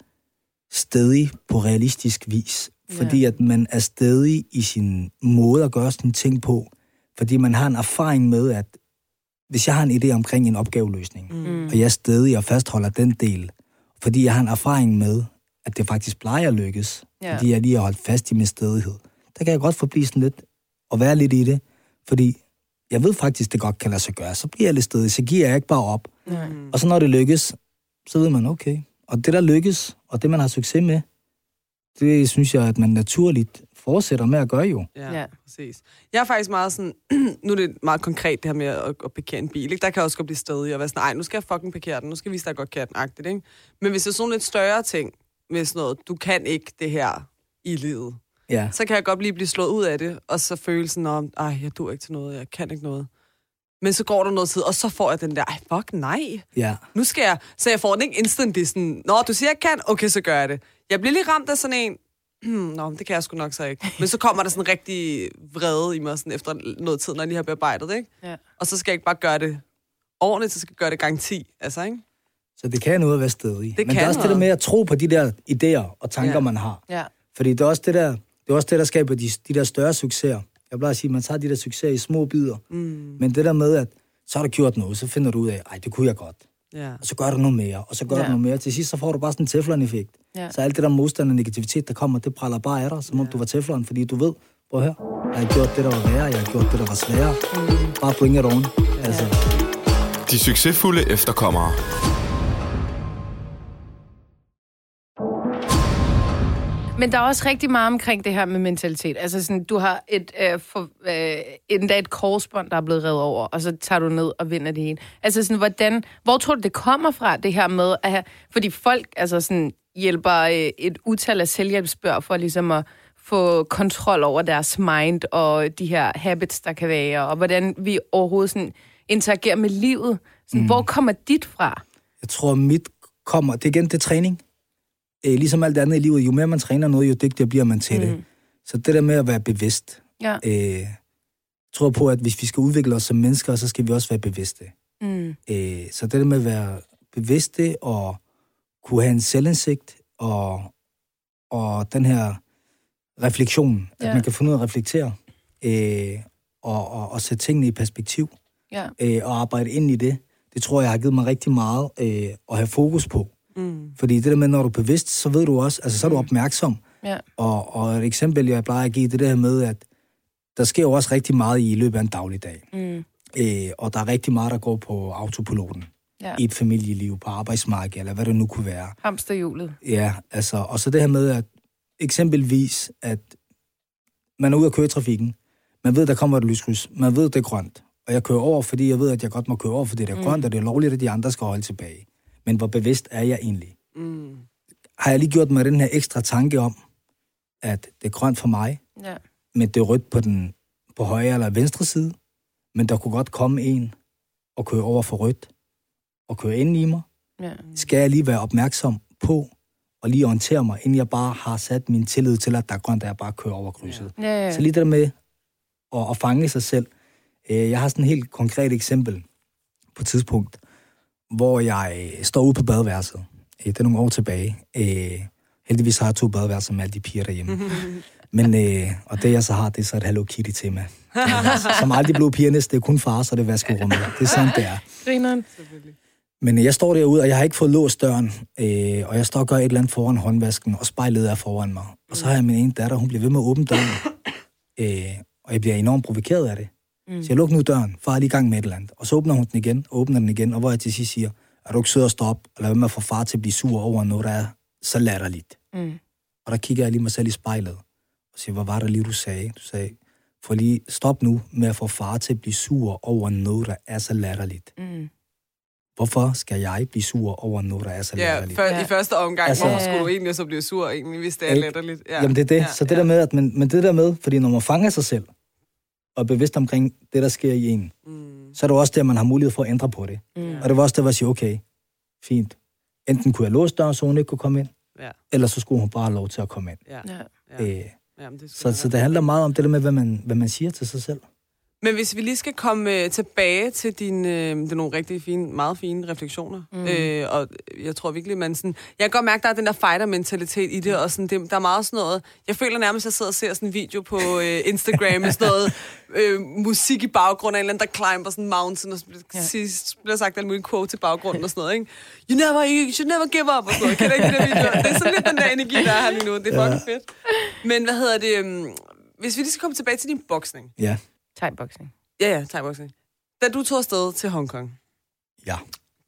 stedig på realistisk vis, fordi ja. at man er stedig i sin måde at gøre sådan ting på, fordi man har en erfaring med, at hvis jeg har en idé omkring en opgaveløsning, mm. og jeg stadig og fastholder den del, fordi jeg har en erfaring med, at det faktisk plejer at lykkes, ja. fordi jeg lige har holdt fast i min stedighed, der kan jeg godt forblive sådan lidt og være lidt i det, fordi jeg ved faktisk, det godt kan lade sig gøre. Så bliver jeg lidt stedig, så giver jeg ikke bare op. Mm. Og så når det lykkes, så ved man, okay. Og det, der lykkes, og det, man har succes med, det synes jeg, at man naturligt fortsætter med at gøre jo. Ja, Ja. præcis. Jeg er faktisk meget sådan, [clears throat] nu er det meget konkret det her med at, at parkere en bil, ikke? Der kan jeg også godt blive stedig og være sådan, nej, nu skal jeg fucking parkere den, nu skal jeg vise dig, at jeg godt kan den, agtigt, ikke? Men hvis det er sådan lidt større ting, med sådan noget, du kan ikke det her i livet, Ja. så kan jeg godt lige blive slået ud af det, og så føle sådan om, ej, jeg dur ikke til noget, jeg kan ikke noget. Men så går der noget tid, og så får jeg den der, ej, fuck nej, Ja. nu skal jeg, så jeg får den ikke instantly sådan, nå, du siger, jeg kan, okay, så gør jeg det. Jeg bliver lige ramt af sådan en, hmm, nå, det kan jeg sgu nok så ikke. Men så kommer der sådan en rigtig vrede i mig sådan efter noget tid, når jeg lige har bearbejdet, ikke? Ja. Og så skal jeg ikke bare gøre det ordentligt, så skal jeg gøre det gang 10, altså, ikke? Så det kan noget at være stedig. Det Men det kan er også det der noget. med at tro på de der idéer og tanker, Ja. ja. man har. Ja. Fordi det er også det der, det er også det, der skaber de, de der større succeser. Jeg plejer at sige, at man tager de der succeser i små bidder. Mm, Men det der med, at så har du gjort noget, så finder du ud af, ej, det kunne jeg godt. Ja. Og så gør du noget mere, og så gør Ja. ja. du noget mere. Til sidst, så får du bare sådan en teflon-effekt. Ja. Så alt det der modstand og negativitet, der kommer, det praller bare af dig, som om du var teflon, fordi du ved, prøv her, jeg har gjort det, der var værre, jeg har gjort det, der var sværere. Mm. Bare bring it on. Altså, De succesfulde efterkommere. Men der er også rigtig meget omkring det her med mentalitet. Altså sådan, du har et, øh, for, øh, endda et korsbånd, der er blevet revet over, og så tager du ned og vinder det hele. Altså sådan, hvordan, hvor tror du, det kommer fra, det her med at have, fordi folk altså sådan, hjælper øh, et utal af selvhjælpsbørn for ligesom at få kontrol over deres mind og de her habits, der kan være, og hvordan vi overhovedet sådan interagerer med livet. Sådan, mm. Hvor kommer dit fra? jeg tror, mit kommer, det er igen, det er træning. Øh, ligesom alt andet i livet, jo mere man træner noget, jo dygtigere bliver man til mm. det. Så det der med at være bevidst, Ja. øh, tror på, at hvis vi skal udvikle os som mennesker, så skal vi også være bevidste. Mm. Øh, så det der med at være bevidste og kunne have en selvindsigt og, og den her refleksion, Ja. at man kan finde ud af at reflektere øh, og, og, og sætte tingene i perspektiv Ja. øh, og arbejde ind i det, det tror jeg har givet mig rigtig meget øh, at have fokus på. Mm. Fordi det der med, når du er bevidst, så ved du også, altså så er du opmærksom. Ja. Og, og et eksempel, jeg plejer at give, det er her med, at der sker jo også rigtig meget i løbet af en dagligdag. Mm. Øh, og der er rigtig meget, der går på autopiloten. Ja. I et familieliv, på arbejdsmarkedet, eller hvad det nu kunne være. Hamsterhjulet. Ja, altså, og så det her med, at eksempelvis, at man er ude at køre i trafikken. Man ved, der kommer et lyskryds. Man ved, det er grønt. Og jeg kører over, fordi jeg ved, at jeg godt må køre over, fordi det er grønt, og det er lovligt, at de andre skal holde tilbage. Men hvor bevidst er jeg egentlig? Mm. Har jeg lige gjort mig den her ekstra tanke om, at det er grønt for mig, Ja. men det er rødt på den på højre eller venstre side, men der kunne godt komme en og køre over for rødt og køre ind i mig. Ja. Skal jeg lige være opmærksom på og lige orientere mig, inden jeg bare har sat min tillid til, at der er grønt, at jeg bare kører over krydset. Ja, ja. Så lige det der med at, at fange sig selv. Øh, Jeg har sådan et helt konkret eksempel på et tidspunkt, hvor jeg øh, står ude på badeværelset. Øh, Det er nogle år tilbage. Øh, Heldigvis har jeg to badeværelser med alle de piger derhjemme. [laughs] Men, øh, og det jeg så har, det er så et Hello Kitty-tema. [laughs] Som aldrig blev pigernes, det er kun far, så det er vaskerummet. Det er sådan, det er. Grineren. Men jeg står derude, og jeg har ikke fået låst døren, øh, og jeg står og gør et eller andet foran håndvasken, og spejlet er foran mig. Og så har jeg min ene datter, hun bliver ved med at åbne døren, [laughs] øh, og jeg bliver enormt provokeret af det. Mm. Så jeg lukker nu døren, far er lige i gang med et eller andet. Og så åbner hun den igen, og åbner den igen, og hvor jeg til sidst siger, er du ikke sød at stoppe, og lad være med at få far til at blive sur over noget, der er så latterligt. Mm. Og der kigger jeg lige mig selv i spejlet, og siger, hvad var det lige, du sagde? Du sagde, for lige stop nu med at få far til at blive sur over noget, der er så latterligt. Mm. Hvorfor skal jeg blive sur over noget, der er så Ja, latterligt? Ja. i første omgang, Altså- altså, hvor skulle du egentlig så blive sur, egentlig, hvis det er Ikke? latterligt? Ja. Jamen det er det. Ja, så det ja. der med, at man, men det der med, fordi når man fanger sig selv, og er bevidst omkring det, der sker i en, Mm. så er det også der, man har mulighed for at ændre på det. Mm. Og det var også der, hvor jeg siger, okay, fint. Enten kunne jeg låse døren, så hun ikke kunne komme ind, Ja, eller så skulle hun bare have lov til at komme ind. ja, Ja. ja. Øh, Jamen, det så, så det handler meget om det der med, hvad man, hvad man siger til sig selv. Men hvis vi lige skal komme øh, tilbage til dine, øh, det er nogle rigtig fine, meget fine refleksioner, mm. øh, og jeg tror virkelig, man sådan, jeg kan godt mærke, der er den der fighter-mentalitet i det, og sådan, det, der er meget sådan noget, jeg føler nærmest, at jeg sidder og ser sådan en video på øh, Instagram med sådan noget [laughs] øh, musik i baggrunden, af en eller anden, der climber sådan en mountain, og så ja. bliver sagt alt muligt quote til baggrunden og sådan noget, ikke? You never, you should never give up, og sådan noget. Kan ikke de der videoer? Det er sådan lidt den der energi, der er her lige nu. Det er fucking fedt. Men hvad hedder det? Um, hvis vi lige skal komme tilbage til din boksning. Ja. Thai-boxing. Ja, ja, thai-boxing. Da du tog afsted til Hongkong, Ja.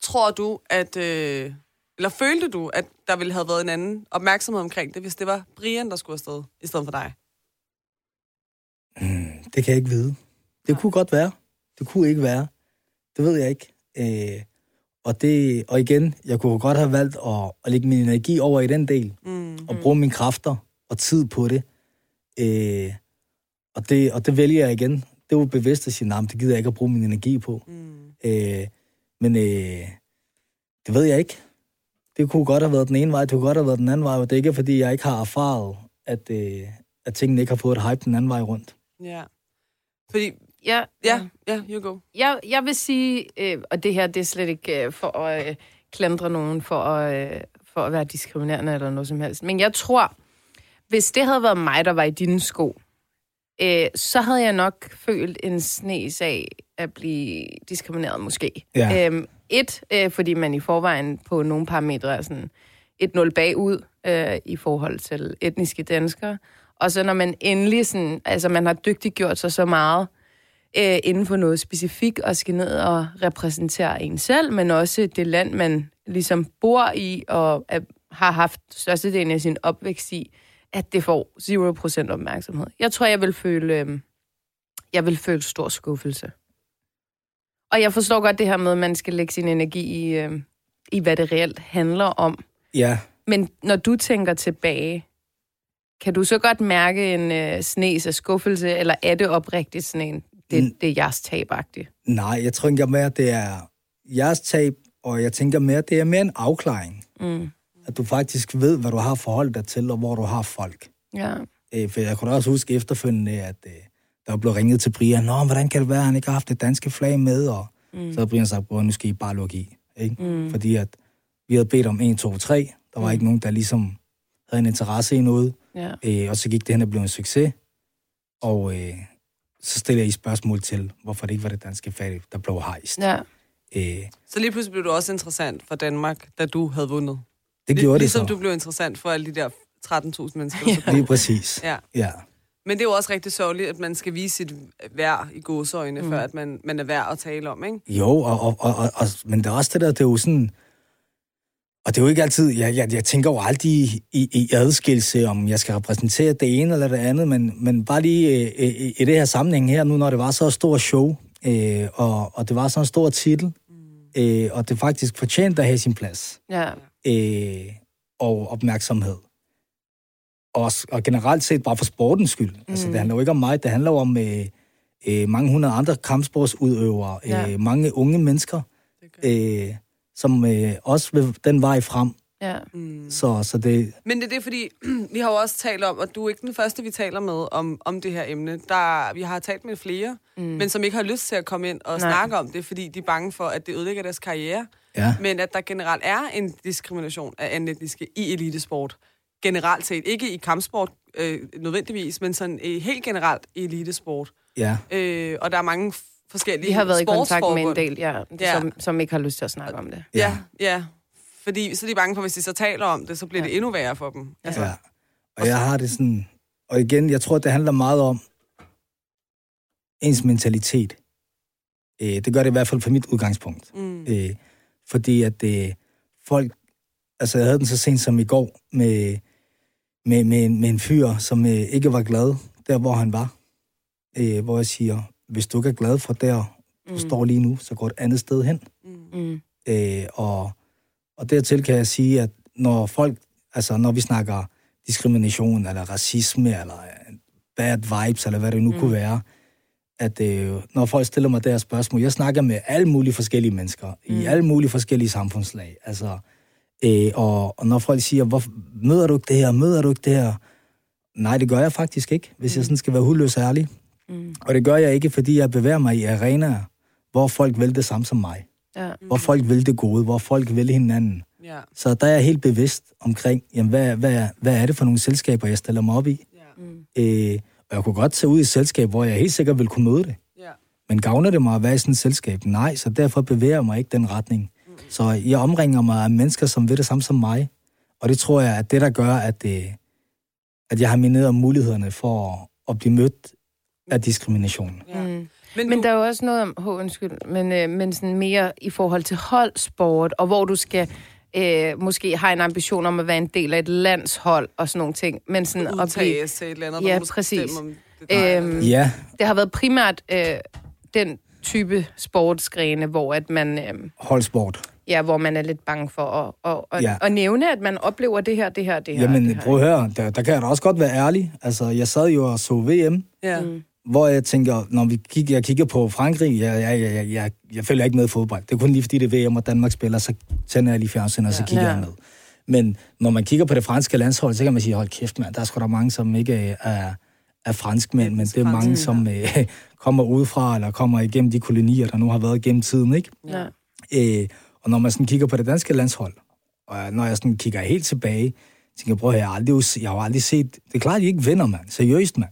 tror du, at... Øh, eller følte du, at der ville have været en anden opmærksomhed omkring det, hvis det var Brian, der skulle afsted, i stedet for dig? Mm, det kan jeg ikke vide. Det kunne godt være. Det kunne ikke være. Det ved jeg ikke. Øh, og, det, og igen, jeg kunne godt have valgt at, at lægge min energi over i den del, Mm. og bruge mine kræfter og tid på det. Øh, og det. Og det vælger jeg igen. Det var bevidst at sige, nej, det gider jeg ikke at bruge min energi på. Mm. Øh, men øh, det ved jeg ikke. Det kunne godt have været den ene vej, det kunne godt have været den anden vej, og det er ikke, fordi jeg ikke har erfaret, at, øh, at tingene ikke har fået et hype den anden vej rundt. Ja. Fordi, Ja, ja, ja, you go. Jeg, jeg vil sige, øh, og det her det er slet ikke øh, for at øh, klandre nogen for at, øh, for at være diskriminerende eller noget som helst. Men jeg tror, hvis det havde været mig, der var i dine sko, øh, så havde jeg nok følt en snes af at blive diskrimineret måske. Ja. Øhm, et, øh, fordi man i forvejen på nogle parametre er sådan 1-0 bagud øh, i forhold til etniske danskere. Og så når man endelig sådan, altså man har dygtiggjort sig så meget øh, inden for noget specifikt og skal ned og repræsentere en selv, men også det land, man ligesom bor i og er, har haft størstedelen af sin opvækst i, at det får 0% opmærksomhed. Jeg tror, jeg vil føle, øh, jeg vil føle stor skuffelse. Og jeg forstår godt det her med, at man skal lægge sin energi i, øh, i hvad det reelt handler om. Ja, Men når du tænker tilbage, kan du så godt mærke en øh, snes af skuffelse, eller er det oprigtigt sådan en, det, Mm. det er jeres tabagtigt? nej, jeg tror ikke mere, det er jeres tab, og jeg tænker mere, det er mere en afklaring. Mm. At du faktisk ved, hvad du har forholdt dig til, og hvor du har folk. Ja. Øh, for jeg kunne også huske efterfølgende, at øh, der blev ringet til Brian, Nå, hvordan kan det være, at han ikke har haft det danske flag med? Og mm. så havde Brian sagt, nu skal I bare lukke i. Ikke? Mm. Fordi at vi havde bedt om 1, 2, 3. Der var mm. ikke nogen, der ligesom havde en interesse i noget. ja. Øh, og så gik det hen og blev en succes. Og øh, så stiller jeg I spørgsmål til, hvorfor det ikke var det danske flag, der blev hejst. ja. Øh, Så lige pludselig blev du også interessant for Danmark, da du havde vundet. Det gjorde det ligesom så. du blev interessant for alle de der 13.000 mennesker, kom. Lige præcis. Ja. ja. Men det er jo også rigtig sørgeligt, at man skal vise sit værd i gåseøjne, mm. før at man, man er værd at tale om, ikke? Jo, og, og, og, og, og, men der er også det der, det er jo sådan... Og det er jo ikke altid... Jeg, jeg, jeg tænker jo aldrig i, i, i adskillelse, om jeg skal repræsentere det ene eller det andet, men, men bare lige øh, øh, i det her sammenhæng her nu, når det var så stort show, øh, og, og det var så en stor titel, øh, og det faktisk fortjente at have sin plads, ja. Øh, og opmærksomhed. Og, og generelt set bare for sportens skyld. Mm. Altså, det handler jo ikke om mig, det handler jo om øh, øh, mange hundrede andre kampsportsudøvere, Ja. øh, mange unge mennesker, øh, som øh, også vil den vej frem. ja. Mm. Så, så det, Men det er det, fordi [clears throat] vi har jo også talt om, og du er ikke den første, vi taler med om, om det her emne. Der, vi har talt med flere, mm. men som ikke har lyst til at komme ind og Nej. snakke om det, fordi de er bange for, at det ødelægger deres karriere. Ja, Men at der generelt er en diskrimination af anden etniske i elitesport. Generelt set. Ikke i kampsport øh, nødvendigvis, men sådan øh, helt generelt i elitesport. ja, Øh, og der er mange forskellige Vi har været i kontakt med en del, ja, Ja. Som, som ikke har lyst til at snakke om det. Ja, ja. Fordi så er de bange for, hvis de så taler om det, så bliver ja. det endnu værre for dem. Altså, ja. Og jeg har det sådan... Og igen, jeg tror, det handler meget om ens mentalitet. Øh, det gør det i hvert fald fra mit udgangspunkt. Mm. Øh, fordi at øh, folk... Altså, jeg havde den så sent som i går med, med, med, en, med en fyr, som øh, ikke var glad der, hvor han var. Øh, hvor jeg siger, hvis du ikke er glad for der, du Mm. står lige nu, så går et andet sted hen. Mm. Øh, og, og dertil kan jeg sige, at når folk, altså når vi snakker diskrimination, eller racisme, eller øh, bad vibes, eller hvad det nu mm. kunne være, at øh, når folk stiller mig det her spørgsmål, jeg snakker med alle mulige forskellige mennesker, mm. i alle mulige forskellige samfundslag, altså, øh, og, og når folk siger, hvor, møder du ikke det her, møder du ikke det her? Nej, det gør jeg faktisk ikke, hvis mm. jeg sådan skal være hudløs ærlig. Mm. Og det gør jeg ikke, fordi jeg bevæger mig i arenaer, hvor folk vil det samme som mig. Ja. Hvor folk vil det gode, hvor folk vil hinanden. Ja. Så der er jeg helt bevidst omkring, jamen, hvad, hvad, hvad er det for nogle selskaber, jeg stiller mig op i? Ja. Mm. Øh, og jeg kunne godt tage ud i et selskab, hvor jeg helt sikkert vil kunne møde det. Ja. Men gavner det mig at være i sådan et selskab? Nej, så derfor bevæger jeg mig ikke den retning. Så jeg omringer mig af mennesker, som ved det samme som mig. Og det tror jeg, at det, der gør, at, det, at jeg har mindet om mulighederne for at blive mødt af diskrimination. Ja. Mm. Men, Men du, der er jo også noget om, oh, undskyld, men, øh, men sådan mere i forhold til holdsport, og hvor du skal øh, måske have en ambition om at være en del af et landshold og sådan nogle ting. Men sådan at blive, udtages til et eller andet, Ja, præcis. om det er dig Øhm, Ja, det har været primært øh, den type sportsgrene, hvor at man, øh, holdsport. ja, hvor man er lidt bange for at, at, at, Ja. ja. at nævne, at man oplever det her, det her, det her. Jamen, det her. prøv at høre, der, der kan jeg da også godt være ærlig. Altså, jeg sad jo og så VM, Ja. Mm. Hvor jeg tænker, når vi kigger, jeg kigger på Frankrig, jeg, jeg, jeg, jeg, jeg, følger ikke med i fodbold. Det er kun lige fordi det er VM, og Danmark spiller, så tænder jeg lige fjernsynet, og så kigger Ja. jeg med. Men når man kigger på det franske landshold, så kan man sige, hold kæft mand, der er sgu da mange, som ikke er, er franskmænd, men det er mange, som øh, [laughs] kommer udefra, eller kommer igennem de kolonier, der nu har været igennem tiden, ikke? Ja. Øh, og når man sådan kigger på det danske landshold, og når jeg sådan kigger helt tilbage, tænker jeg, høre, jeg har aldrig, jeg har aldrig set... Det er klart, at de ikke vinder, mand. Seriøst, mand.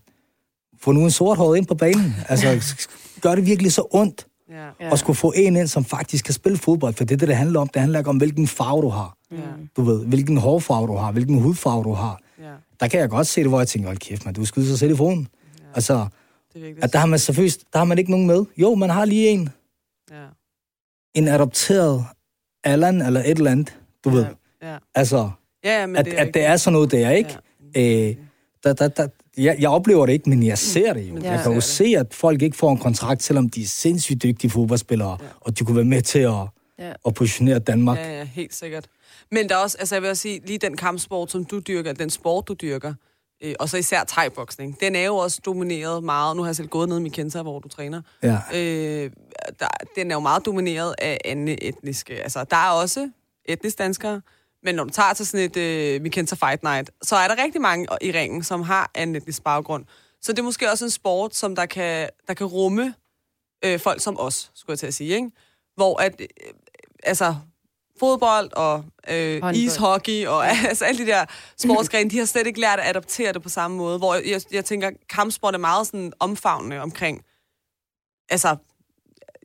Få nu en sort hår ind på banen. Altså, gør det virkelig så ondt Ja. Ja. at skulle få en ind, som faktisk kan spille fodbold, for det er det, det handler om. Det handler ikke om, hvilken farve du har. Ja. Du ved, hvilken hårfarve du har, hvilken hudfarve du har. Ja. Der kan jeg godt se det, hvor jeg tænker, hold kæft, man, du skyder sig selv i foden. Altså, Det er virkelig at der har man selvfølgelig, der har man ikke nogen med. Jo, man har lige en, Ja. en adopteret Allan eller et eller andet, du ved. Ja. Altså, Ja, ja, men at, det er at det er sådan noget der, ikke? Ja. Øh, der, der, der, jeg, jeg oplever det ikke, men jeg ser det jo. Du Jeg kan jo se, at folk ikke får en kontrakt, selvom de er sindssygt dygtige fodboldspillere, og de kunne være med til at, Ja. at positionere Danmark. Ja, ja, helt sikkert. Men der er også, altså jeg vil også sige, lige den kampsport, som du dyrker, den sport, du dyrker, øh, og så især thai-boksning, den er jo også domineret meget, nu har jeg selv gået ned i Mikenta, hvor du træner, Ja. øh, der, den er jo meget domineret af anden etniske, altså der er også etnisk danskere, men når du tager til sådan et øh, Mikenta Fight Night, så er der rigtig mange i ringen, som har anden etnisk baggrund. Så det er måske også en sport, som der kan, der kan rumme øh, folk som os, skulle jeg til at sige, ikke? Hvor at, øh, altså, fodbold og øh, Håndbold. ishockey og [laughs] altså alle de der sportsgrene, de har slet ikke lært at adoptere det på samme måde. Hvor jeg, jeg tænker, kampsport er meget sådan omfavnende omkring, altså,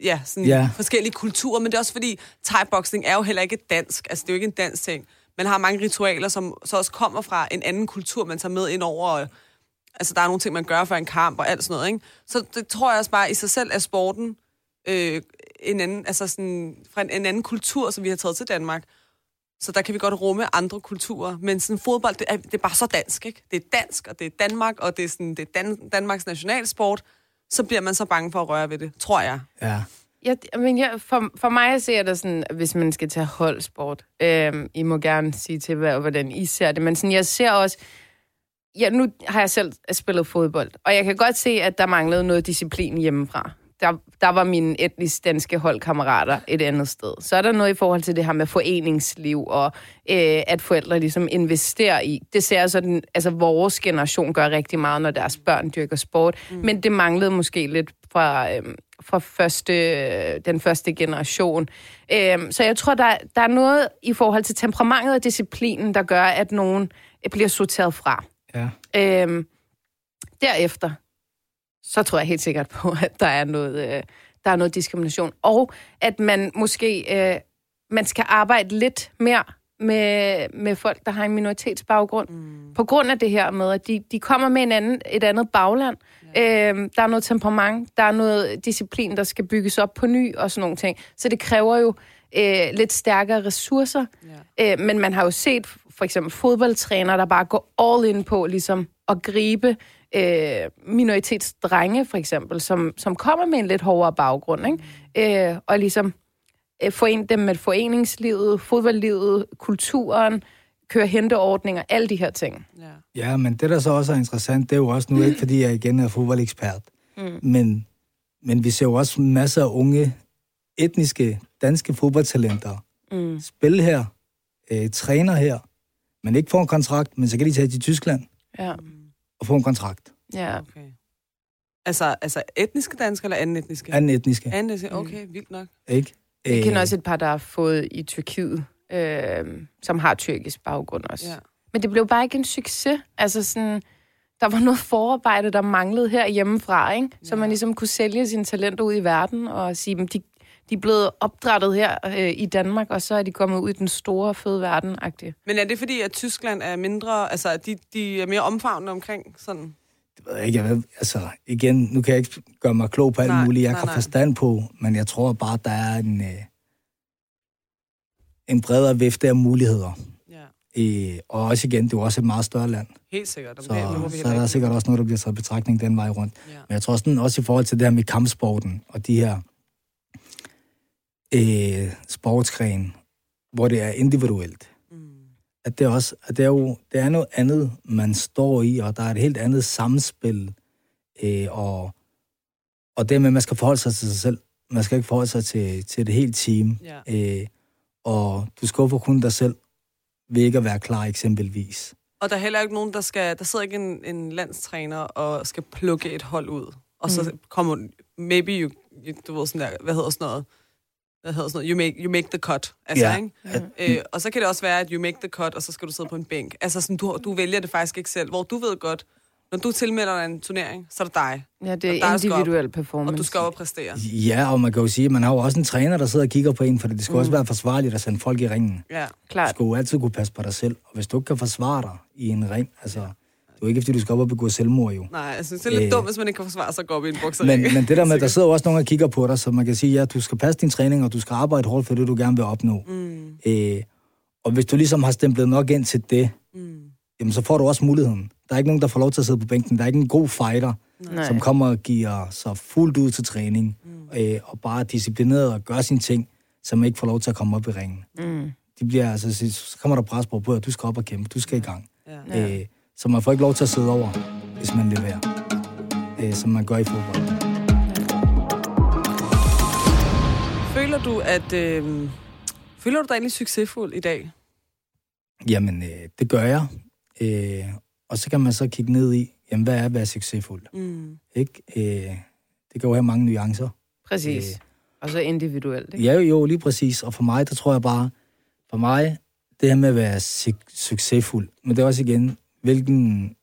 ja, sådan Ja. forskellige kulturer, men det er også fordi, thai-boxing er jo heller ikke dansk, altså det er jo ikke en dansk ting. Man har mange ritualer, som så også kommer fra en anden kultur, man tager med ind over, og, altså der er nogle ting, man gør for en kamp og alt sådan noget, ikke? Så det tror jeg også bare i sig selv er sporten øh, en anden, altså sådan, fra en, en anden kultur, som vi har taget til Danmark. Så der kan vi godt rumme andre kulturer. Men sådan fodbold, det er, det er bare så dansk, ikke? Det er dansk, og det er Danmark, og det er, sådan, det er Dan, Danmarks nationalsport. Så bliver man så bange for at røre ved det, tror jeg. Ja. Jeg, men jeg, for, for mig ser det sådan, hvis man skal tage holdsport, øhm, I må gerne sige til, hvad, hvordan I ser det, men sådan, jeg ser også, ja, nu har jeg selv spillet fodbold, og jeg kan godt se, at der manglede noget disciplin hjemmefra. Der, der var mine etnisk danske holdkammerater et andet sted. Så er der noget i forhold til det her med foreningsliv, og øh, at forældre ligesom investerer i. Det ser jeg sådan, altså vores generation gør rigtig meget, når deres børn dyrker sport, mm. men det manglede måske lidt fra, øh, fra første, den første generation. Øh, så jeg tror, der, der er noget i forhold til temperamentet og disciplinen, der gør, at nogen bliver sorteret fra. Ja. Øhm, derefter, så tror jeg helt sikkert på, at der er noget, øh, der er noget diskrimination. Og at man måske øh, man skal arbejde lidt mere med, med folk, der har en minoritetsbaggrund. Mm. På grund af det her med, at de, de kommer med en anden, et andet bagland. Ja. Øhm, der er noget temperament, der er noget disciplin, der skal bygges op på ny og sådan nogle ting. Så det kræver jo øh, lidt stærkere ressourcer. Ja. Øh, men man har jo set for eksempel fodboldtrænere, der bare går all in på ligesom at gribe øh, minoritetsdrenge for eksempel, som, som kommer med en lidt hårdere baggrund, ikke? Øh, og ligesom øh, forene dem med foreningslivet, fodboldlivet, kulturen, køre henteordninger, alle de her ting. Ja. Ja, men det, der så også er interessant, det er jo også nu ikke, fordi jeg igen er fodboldekspert, mm. men, men vi ser jo også masser af unge, etniske, danske fodboldtalenter Mm. spille her, øh, træner her, men ikke får en kontrakt, men så kan de tage til Tyskland Ja, og få en kontrakt. ja. Okay. Altså, altså etniske danskere eller anden etniske? Anden etniske, Anden etniske, okay, vildt nok. ikke? Jeg Øh, kender også et par, der har fået i Tyrkiet, øh, som har tyrkisk baggrund også. Ja. Men det blev bare ikke en succes. Altså sådan, der var noget forarbejde, der manglede her hjemmefra, ikke? Så Ja. man ligesom kunne sælge sine talenter ud i verden og sige, at de, de er blevet opdrettet her øh, i Danmark, og så er de kommet ud i den store, fede verden -agtige. Men er det fordi, at Tyskland er mindre, altså at de, de er mere omfavnende omkring sådan? Det ved jeg ikke, jeg ved, altså igen, nu kan jeg ikke gøre mig klog på alt Nej, muligt, jeg nej, har nej. forstand på, men jeg tror bare, der er en, øh, en bredere vifte af muligheder. Ja, Øh, og også igen, det er jo også et meget større land, helt sikkert. Så, vi så er der ikke- sikkert også noget, der bliver taget betragtning den vej rundt. Ja. Men jeg tror sådan, også i forhold til det her med kampsporten og de her øh, sportsgrene, hvor det er individuelt, Mm. at det, også, at det er jo det er noget andet, man står i, og der er et helt andet samspil, øh, og, og det med, at man skal forholde sig til sig selv. Man skal ikke forholde sig til, til det hele team. Ja. Øh, og du skuffer kun dig selv ved ikke at være klar, eksempelvis. Og der er heller ikke nogen, der skal... Der sidder ikke en, en landstræner og skal plukke et hold ud. Og så Mm. kommer... Maybe you... Du ved sådan der... Hvad hedder sådan noget? Hvad hedder sådan noget? You make, you make the cut. Altså, Ja. ikke? Øh, og så kan det også være, at you make the cut, og så skal du sidde på en bænk. Altså, sådan, du, du vælger det faktisk ikke selv. Hvor du ved godt, når du tilmelder dig en turnering, så er det dig. Ja, det er skal op- individuel performance. Og du skal op og præstere. Ja, og man kan jo sige, at man har jo også en træner, der sidder og kigger på en, for det skal mm. også være forsvarligt at sende folk i ringen. Ja. Du Klart. skal jo altid kunne passe på dig selv. Og hvis du ikke kan forsvare dig i en ring, altså... Det er jo ikke, fordi du skal op og begå selvmord, jo. Nej, jeg synes, det er lidt Øh. dumt, hvis man ikke kan forsvare sig at gå op i en buksering. Men, men det der med, at [laughs] der sidder jo også nogen og kigger på dig, så man kan sige, ja, du skal passe din træning, og du skal arbejde hårdt for det, du gerne vil opnå. Mm, Øh, og hvis du ligesom har stemplet nok ind til det, mm. jamen så får du også muligheden. Der er ikke nogen, der får lov til at sidde på bænken. Der er ikke en god fighter, Nej. som kommer og giver sig fuldt ud til træning, mm. øh, og bare er disciplineret og gør sine ting, som ikke får lov til at komme op i ringen. Mm. De bliver altså, så- kommer der pres på, på at du skal op og kæmpe, du skal i gang. Ja. Ja. Øh, så man får ikke lov til at sidde over, hvis man leverer, øh, som man gør i fodbold. Føler du, at... Øh, føler du dig egentlig succesfuld i dag? Jamen, øh, det gør jeg. Øh, og så kan man så kigge ned i, jamen, hvad er at være succesfuld? Mm. Ikke? Øh, det kan jo have mange nuancer. Præcis. Øh, Og så individuelt, ikke? Ja, jo, lige præcis. Og for mig, der tror jeg bare, for mig, det her med at være su- succesfuld, men det er også igen, hvilken,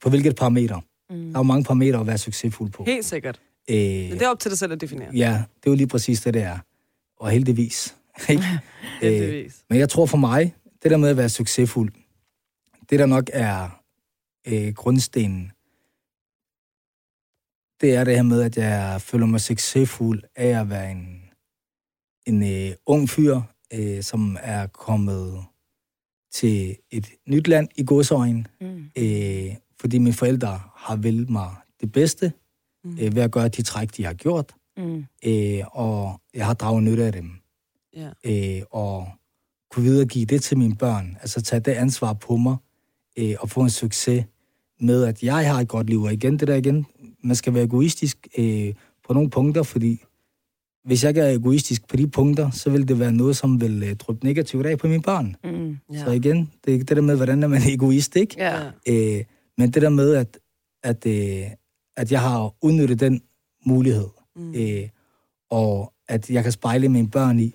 på hvilket parameter. Mm. Der er jo mange parametre at være succesfuld på. Helt sikkert. Øh, Men det er op til dig selv at definere. Ja, det er jo lige præcis det, det er. Og heldigvis. [laughs] Ikke? øh, Heldigvis. men jeg tror for mig, det der med at være succesfuld, det der nok er øh, grundstenen, det er det her med, at jeg føler mig succesfuld af at være en, en øh, ung fyr, øh, som er kommet til et nyt land i godsøjen, Mm. øh, fordi mine forældre har vel mig det bedste Mm. øh, ved at gøre de træk, de har gjort, Mm. øh, og jeg har draget nytte af dem. Ja. Øh, og kunne videregive det til mine børn, altså tage det ansvar på mig, øh, og få en succes med, at jeg har et godt liv. Og igen, det der igen, man skal være egoistisk øh, på nogle punkter, fordi hvis jeg ikke er egoistisk på de punkter, så vil det være noget, som vil øh, dryppe negativt af på mine børn. Mm. Ja. Så igen, det er det der med, hvordan er man [laughs] egoist, ikke? Ja. Øh, men det der med, at, at, øh, at jeg har udnyttet den mulighed, Mm. øh, og at jeg kan spejle mine børn i,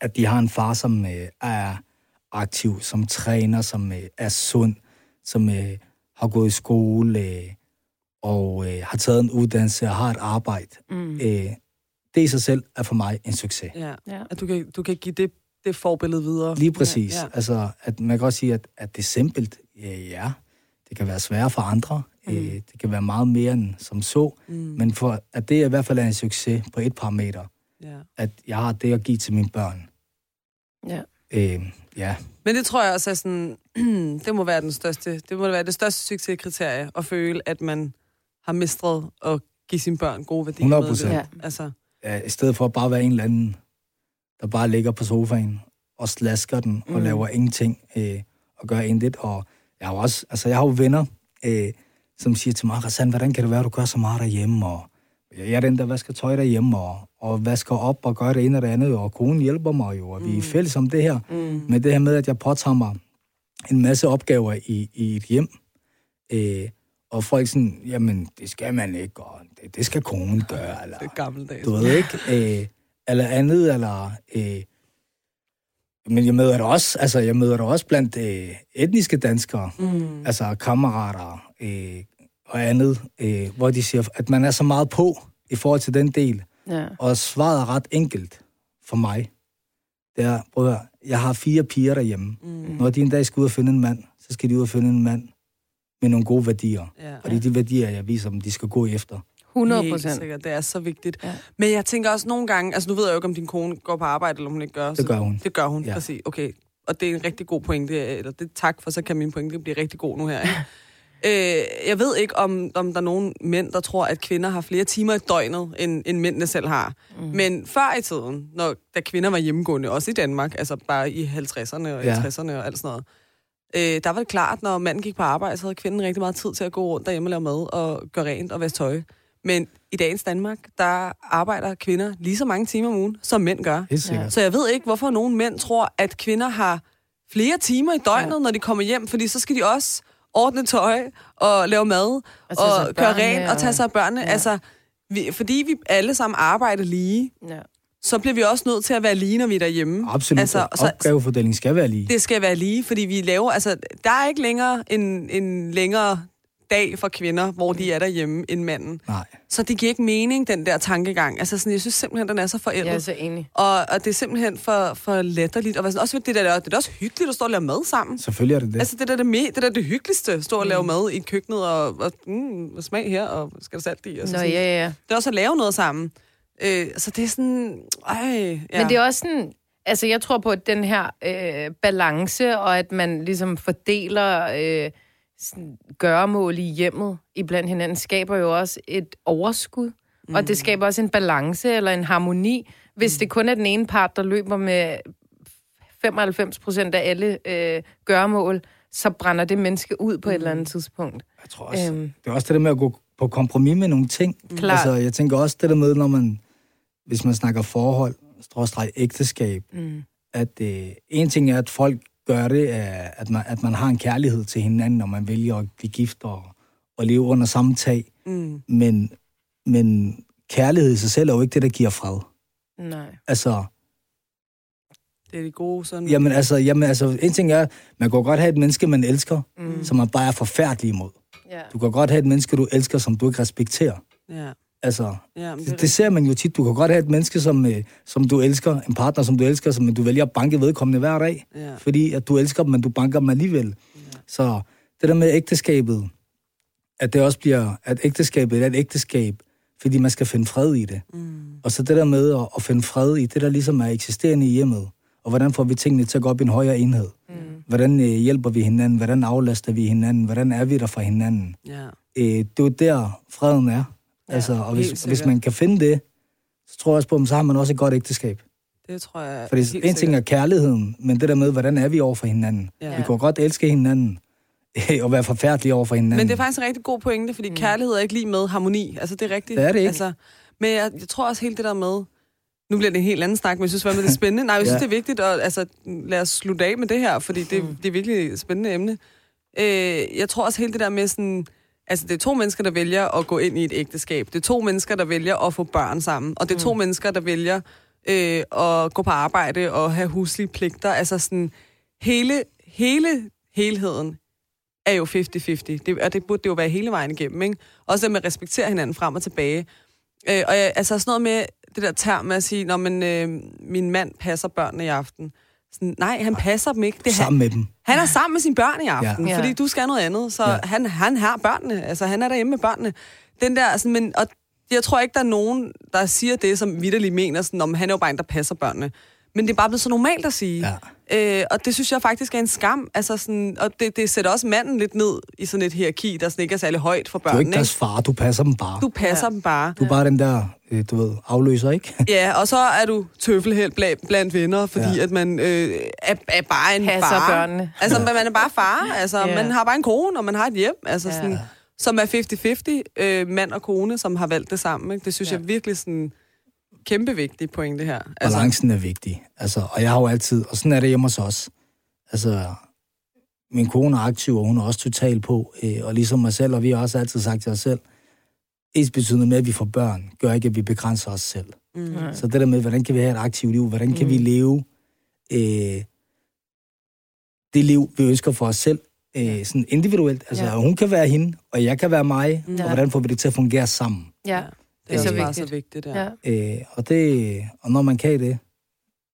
at de har en far, som øh, er aktiv, som træner, som øh, er sund, som øh, har gået i skole øh, og øh, har taget en uddannelse og har et arbejde. Mm. Øh, det i sig selv er for mig en succes. Ja. Ja. At du kan, du kan give det, det forbillede videre. Lige præcis. Ja. Ja. Altså, at man kan også sige, at, at det er simpelt. Ja, ja, det kan være sværere for andre. Mm. Øh, det kan være meget mere end som så. Mm. Men for at det i hvert fald er en succes på et parameter, Ja. at jeg har det at give til mine børn. Ja. Øh, ja, Men det tror jeg også er sådan, [clears throat] det må være den største, det må være det største succeskriterie, at føle, at man har mestret at give sine børn gode værdier. med 100%. det. Ja. Altså, ja, i stedet for at bare være en eller anden, der bare ligger på sofaen og slasker den og Mm. laver ingenting øh, og gør intet. Og jeg har jo også, altså jeg har jo venner, øh, som siger til mig, Rassan, hvordan kan det være, at du gør så meget derhjemme? Og jeg er den, der vasker tøj derhjemme og, og vasker op og gør det ene og det andet, og konen hjælper mig jo, og vi er fælles om det her. mm. Men det her med, at jeg påtager mig en masse opgaver i, i et hjem, øh, Og folk sådan, jamen, det skal man ikke, og det, det skal konen gøre, eller, [laughs] Det er gammeldags. du ved ikke, øh, eller andet, eller... Øh, men jeg møder det også, altså jeg møder det også blandt øh, etniske danskere, Mm. altså kammerater øh, og andet, øh, hvor de siger, at man er så meget på i forhold til den del. Ja. Og svaret er ret enkelt for mig. Det er, prøv at høre, jeg har fire piger derhjemme. Mm. Når de en dag skal ud og finde en mand, så skal de ud og finde en mand med nogle gode værdier. Ja. Og det er de værdier, jeg viser dem, de skal gå efter. 100 Helt procent. sikkert. Det er så vigtigt. Ja. Men jeg tænker også nogle gange, altså nu ved jeg jo ikke, om din kone går på arbejde, eller om hun ikke gør. Det gør hun. Det gør hun, Ja. præcis. Okay. Og det er en rigtig god pointe, eller det tak, for så kan min pointe blive rigtig god nu her. Ikke? [laughs] øh, jeg ved ikke, om, om der er nogen mænd, der tror, at kvinder har flere timer i døgnet, end, end mændene selv har. Mm. Men før i tiden, når, da kvinder var hjemmegående, også i Danmark, altså bare i 50'erne og ja. 60'erne og alt sådan noget, øh, der var det klart, når manden gik på arbejde, så havde kvinden rigtig meget tid til at gå rundt derhjemme og lave mad og gøre rent og vaske tøj. Men i dagens Danmark, der arbejder kvinder lige så mange timer om ugen, som mænd gør. Sikkert. Så jeg ved ikke, hvorfor nogle mænd tror, at kvinder har flere timer i døgnet, ja. når de kommer hjem, fordi så skal de også ordne tøj og lave mad Og børnene rent og tage sig af børnene. Ja. Ja. Altså, vi, fordi vi alle sammen arbejder lige, Ja. Så bliver vi også nødt til at være lige, når vi er derhjemme. Absolut. Altså, så, Opgavefordelingen skal være lige. det skal være lige, fordi vi laver... Altså, der er ikke længere en, en længere dag for kvinder, hvor de er derhjemme, end manden. Nej. Så det giver ikke mening, den der tankegang. Altså, sådan, jeg synes simpelthen, den er så forældet. Jeg er så enig. Og, og det er simpelthen for, for letterligt. Og også det der, det er også hyggeligt at stå og lave mad sammen. Selvfølgelig er det det. Altså, det der, det, me, det der det hyggeligste, at stå og lave mad i køkkenet, og, og mm, smag her, og skal der salt i? Og så Nå, sådan. ja, ja. Det er også at lave noget sammen. Øh, så det er sådan... Ej, ja. Men det er også sådan, altså jeg tror på, at den her øh, balance, og at man ligesom fordeler øh, sådan, gøremål i hjemmet iblandt hinanden, skaber jo også et overskud. Mm. Og det skaber også en balance eller en harmoni, hvis mm. det kun er den ene part, der løber med 95 procent af alle øh, gøremål, så brænder det menneske ud på mm. et eller andet tidspunkt. Jeg tror også, Øhm. det er også det der med at gå på kompromis med nogle ting. Klart. Altså, jeg tænker også det der med, når man, hvis man snakker forhold, stråstreg ægteskab, Mm. at øh, en ting er, at folk gør det, er, at, man, at man har en kærlighed til hinanden, når man vælger at blive gift og, og leve under samme tag. Mm. Men, men kærlighed i sig selv er jo ikke det, der giver fred. Nej. Altså, Det er de gode sådan... jamen, altså, jamen, altså, en ting er, man kan godt have et menneske, man elsker, Mm. som man bare er forfærdelig imod. Ja. Du kan godt have et menneske, du elsker, som du ikke respekterer. Ja. Altså, Ja, men det, det ser man jo tit. Du kan godt have et menneske, som, øh, som du elsker, en partner, som du elsker, som du vælger at banke vedkommende hver dag, Ja. fordi at du elsker dem, men du banker dem alligevel. Så det der med ægteskabet, at det også bliver, at ægteskabet er et ægteskab, fordi man skal finde fred i det. Mm. Og så det der med at, at finde fred i det, der ligesom er eksisterende i hjemmet, og hvordan får vi tingene til at gå op i en højere enhed? Mm. Hvordan øh, hjælper vi hinanden? Hvordan aflaster vi hinanden? Hvordan er vi der for hinanden? Ja. øh, det er jo der, freden er. Ja, altså, og hvis, hvis man kan finde det, så tror jeg også på, at så har man også et godt ægteskab. Det tror jeg For helt en ting sikkert. er kærligheden, men det der med, hvordan er vi over for hinanden? Ja. Vi kan godt elske hinanden, [laughs] og være forfærdelige over for hinanden. Men det er faktisk en rigtig god pointe, fordi mm. kærlighed er ikke lige med harmoni. Altså, det er rigtigt. Det er det ikke. Altså, men jeg, jeg tror også helt det der med... Nu bliver det en helt anden snak, men jeg synes fandme, det er [laughs] spændende. Nej, jeg synes, Ja. det er vigtigt, og altså, lad os slutte af med det her, fordi det, mm. det er virkelig et spændende emne. Øh, jeg tror også helt det der med sådan... Altså, det er to mennesker, der vælger at gå ind i et ægteskab. Det er to mennesker, der vælger at få børn sammen. Og det er to Mm. mennesker, der vælger øh, at gå på arbejde og have huslige pligter. Altså sådan, hele, hele helheden er jo 50-50. Det, og det burde det jo være hele vejen igennem, ikke? Også det med at respektere hinanden frem og tilbage. Øh, og jeg, altså sådan noget med det der term med at sige, når men, øh, min mand passer børnene i aften. Sådan, nej, han passer dem ikke. Det er han, Sammen med dem. han er sammen med sine børn i aften, Ja. fordi du skal noget andet. Så Ja. ja. han, han har børnene. Altså, han er derhjemme med børnene. Den der, sådan, men, og jeg tror ikke, der er nogen, der siger det, som vidderligt mener, sådan, om han er jo bare en, der passer børnene. Men det er bare blevet så normalt at sige. Ja. Øh, og det synes jeg faktisk er en skam. Altså sådan, og det, det sætter også manden lidt ned i sådan et hierarki, der sådan ikke er særlig højt for Du er børnene. ikke deres far, du passer dem bare. Du passer ja. dem bare. Du er bare den der, øh, du ved, afløser, ikke? [laughs] Ja, og så er du tøffelheld blandt, blandt venner, fordi ja. At man øh, er, er bare en Passer far. børnene. Altså, man er bare far. Altså, Ja. man har bare en kone, og man har et hjem. Altså, ja. sådan, som er 50-50, øh, mand og kone, som har valgt det sammen. Ikke? Det synes ja. jeg virkelig sådan kæmpe vigtigt pointe her. Altså, Balancen er vigtig. Altså, og jeg har jo altid, og sådan er det hjemme hos os. Altså, min kone er aktiv, og hun er også total på. Øh, og ligesom mig selv, og vi har også altid sagt til os selv, ens betydende med, at vi får børn, gør ikke, at vi begrænser os selv. Mm. Så det der med, hvordan kan vi have et aktivt liv? Hvordan kan mm. vi leve øh, det liv, vi ønsker for os selv, øh, sådan individuelt? Altså, ja. hun kan være hende, og jeg kan være mig, Ja. og hvordan får vi det til at fungere sammen? Ja, Det er så også bare vigtigt. så vigtigt, ja. ja. ja. Øh, og, det, og når man kan det,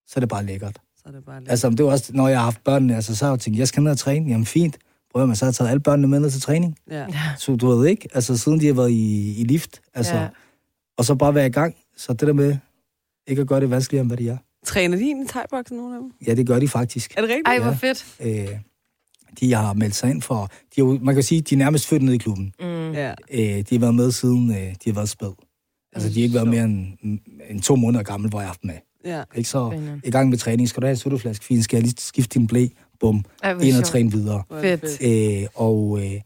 så er det bare lækkert. Så er det bare lidt. Altså, det var også, når jeg har haft børnene, altså, så har jeg tænkt, jeg skal ned og træne. Jamen fint. Prøv at man så har taget alle børnene med ned til træning. ja. Så du ved ikke, altså siden de har været i, i lift, altså, Ja. ja. og så bare være i gang. Så det der med ikke at gøre det vanskeligere, end hvad de er. Træner de egentlig i thai-boksen, nogle af dem? Ja, det gør de faktisk. Er det rigtigt? Ej, hvor Ja. fedt. Øh, de har meldt sig ind for, de er, jo- man kan sige, de er nærmest født ned i klubben. Mm. Ja. Øh, de har været med siden, øh, de har været spæd. Altså, de har ikke været mere end, end to måneder gammel, hvor jeg har haft med. ja. Ikke så Spændende. i gang med træning. Skal du have en sutteflaske? Fint, skal jeg lige skifte din blæ? Bum. Ej, Ind og træne videre. Er Fedt. Øh, og, øh,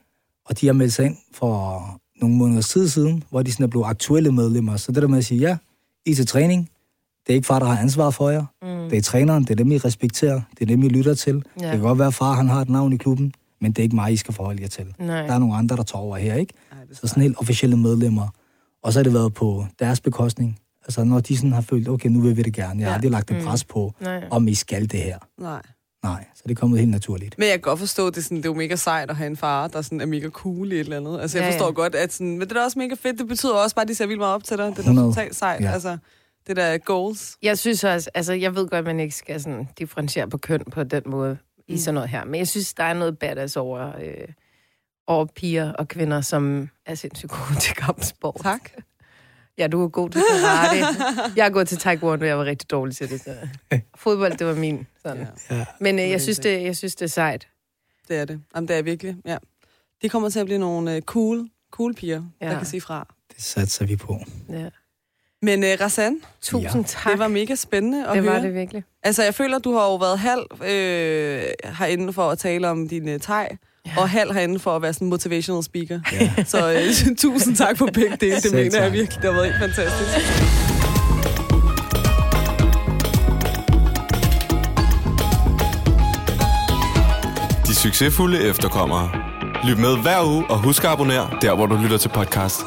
og de har meldt sig ind for nogle måneder tid siden, hvor de sådan er blevet aktuelle medlemmer. Så det der med at sige, ja, I til træning. Det er ikke far, der har ansvar for jer. Mm. Det er træneren, det er dem, I respekterer. Det er dem, I lytter til. Ja. Det kan godt være, at far han har et navn i klubben, men det er ikke mig, I skal forholde jer til. Nej. Der er nogle andre, der tager over her, ikke? Ej, Så sådan helt officielle medlemmer. Og så har det været på deres bekostning. Altså når de sådan har følt, okay, nu vil vi det gerne. Jeg har Ja. aldrig lagt et Mm. pres på, Nej. om I skal det her. Nej. Nej, så det er kommet helt naturligt. Men jeg kan godt forstå, at det er, sådan, det er jo mega sejt at have en far, der sådan er mega cool i et eller andet. Altså, jeg Ja, forstår ja. godt, at sådan, men det er da også mega fedt. Det betyder også bare, at de ser vildt meget op til dig. Det er da 100. totalt sejt. Ja. Altså, det der er goals. Jeg synes også, altså jeg ved godt, at man ikke skal sådan differentiere på køn på den måde mm. i Mm. sådan noget her, men jeg synes, der er noget badass over, øh, over piger og kvinder, som er sindssygt gode [laughs] til kampsport. Tak. Ja, du er god til karate. jeg har gået til taekwondo, og jeg var rigtig dårlig til det. Så. [laughs] Fodbold, det var min. Sådan. Ja. Men øh, jeg, synes, det, jeg synes, det er sejt. det er det. Jamen, det er virkelig. Ja. De kommer til at blive nogle uh, cool, cool piger, ja. Der kan sige fra. Det satser vi på. Ja. Men uh, Rassan, Tusind Ja. tak. det var mega spændende at det høre. var det virkelig. Altså, jeg føler, du har jo været halv øh, herinde for at tale om din uh, teg, ja. og halv herinde for at være sådan en motivational speaker. Ja. [laughs] Så øh, [laughs] tusind tak for begge dele. Det mener jeg virkelig, det har været helt fantastisk. De succesfulde efterkommere. Lyt med hver uge og husk at abonnere der, hvor du lytter til podcast.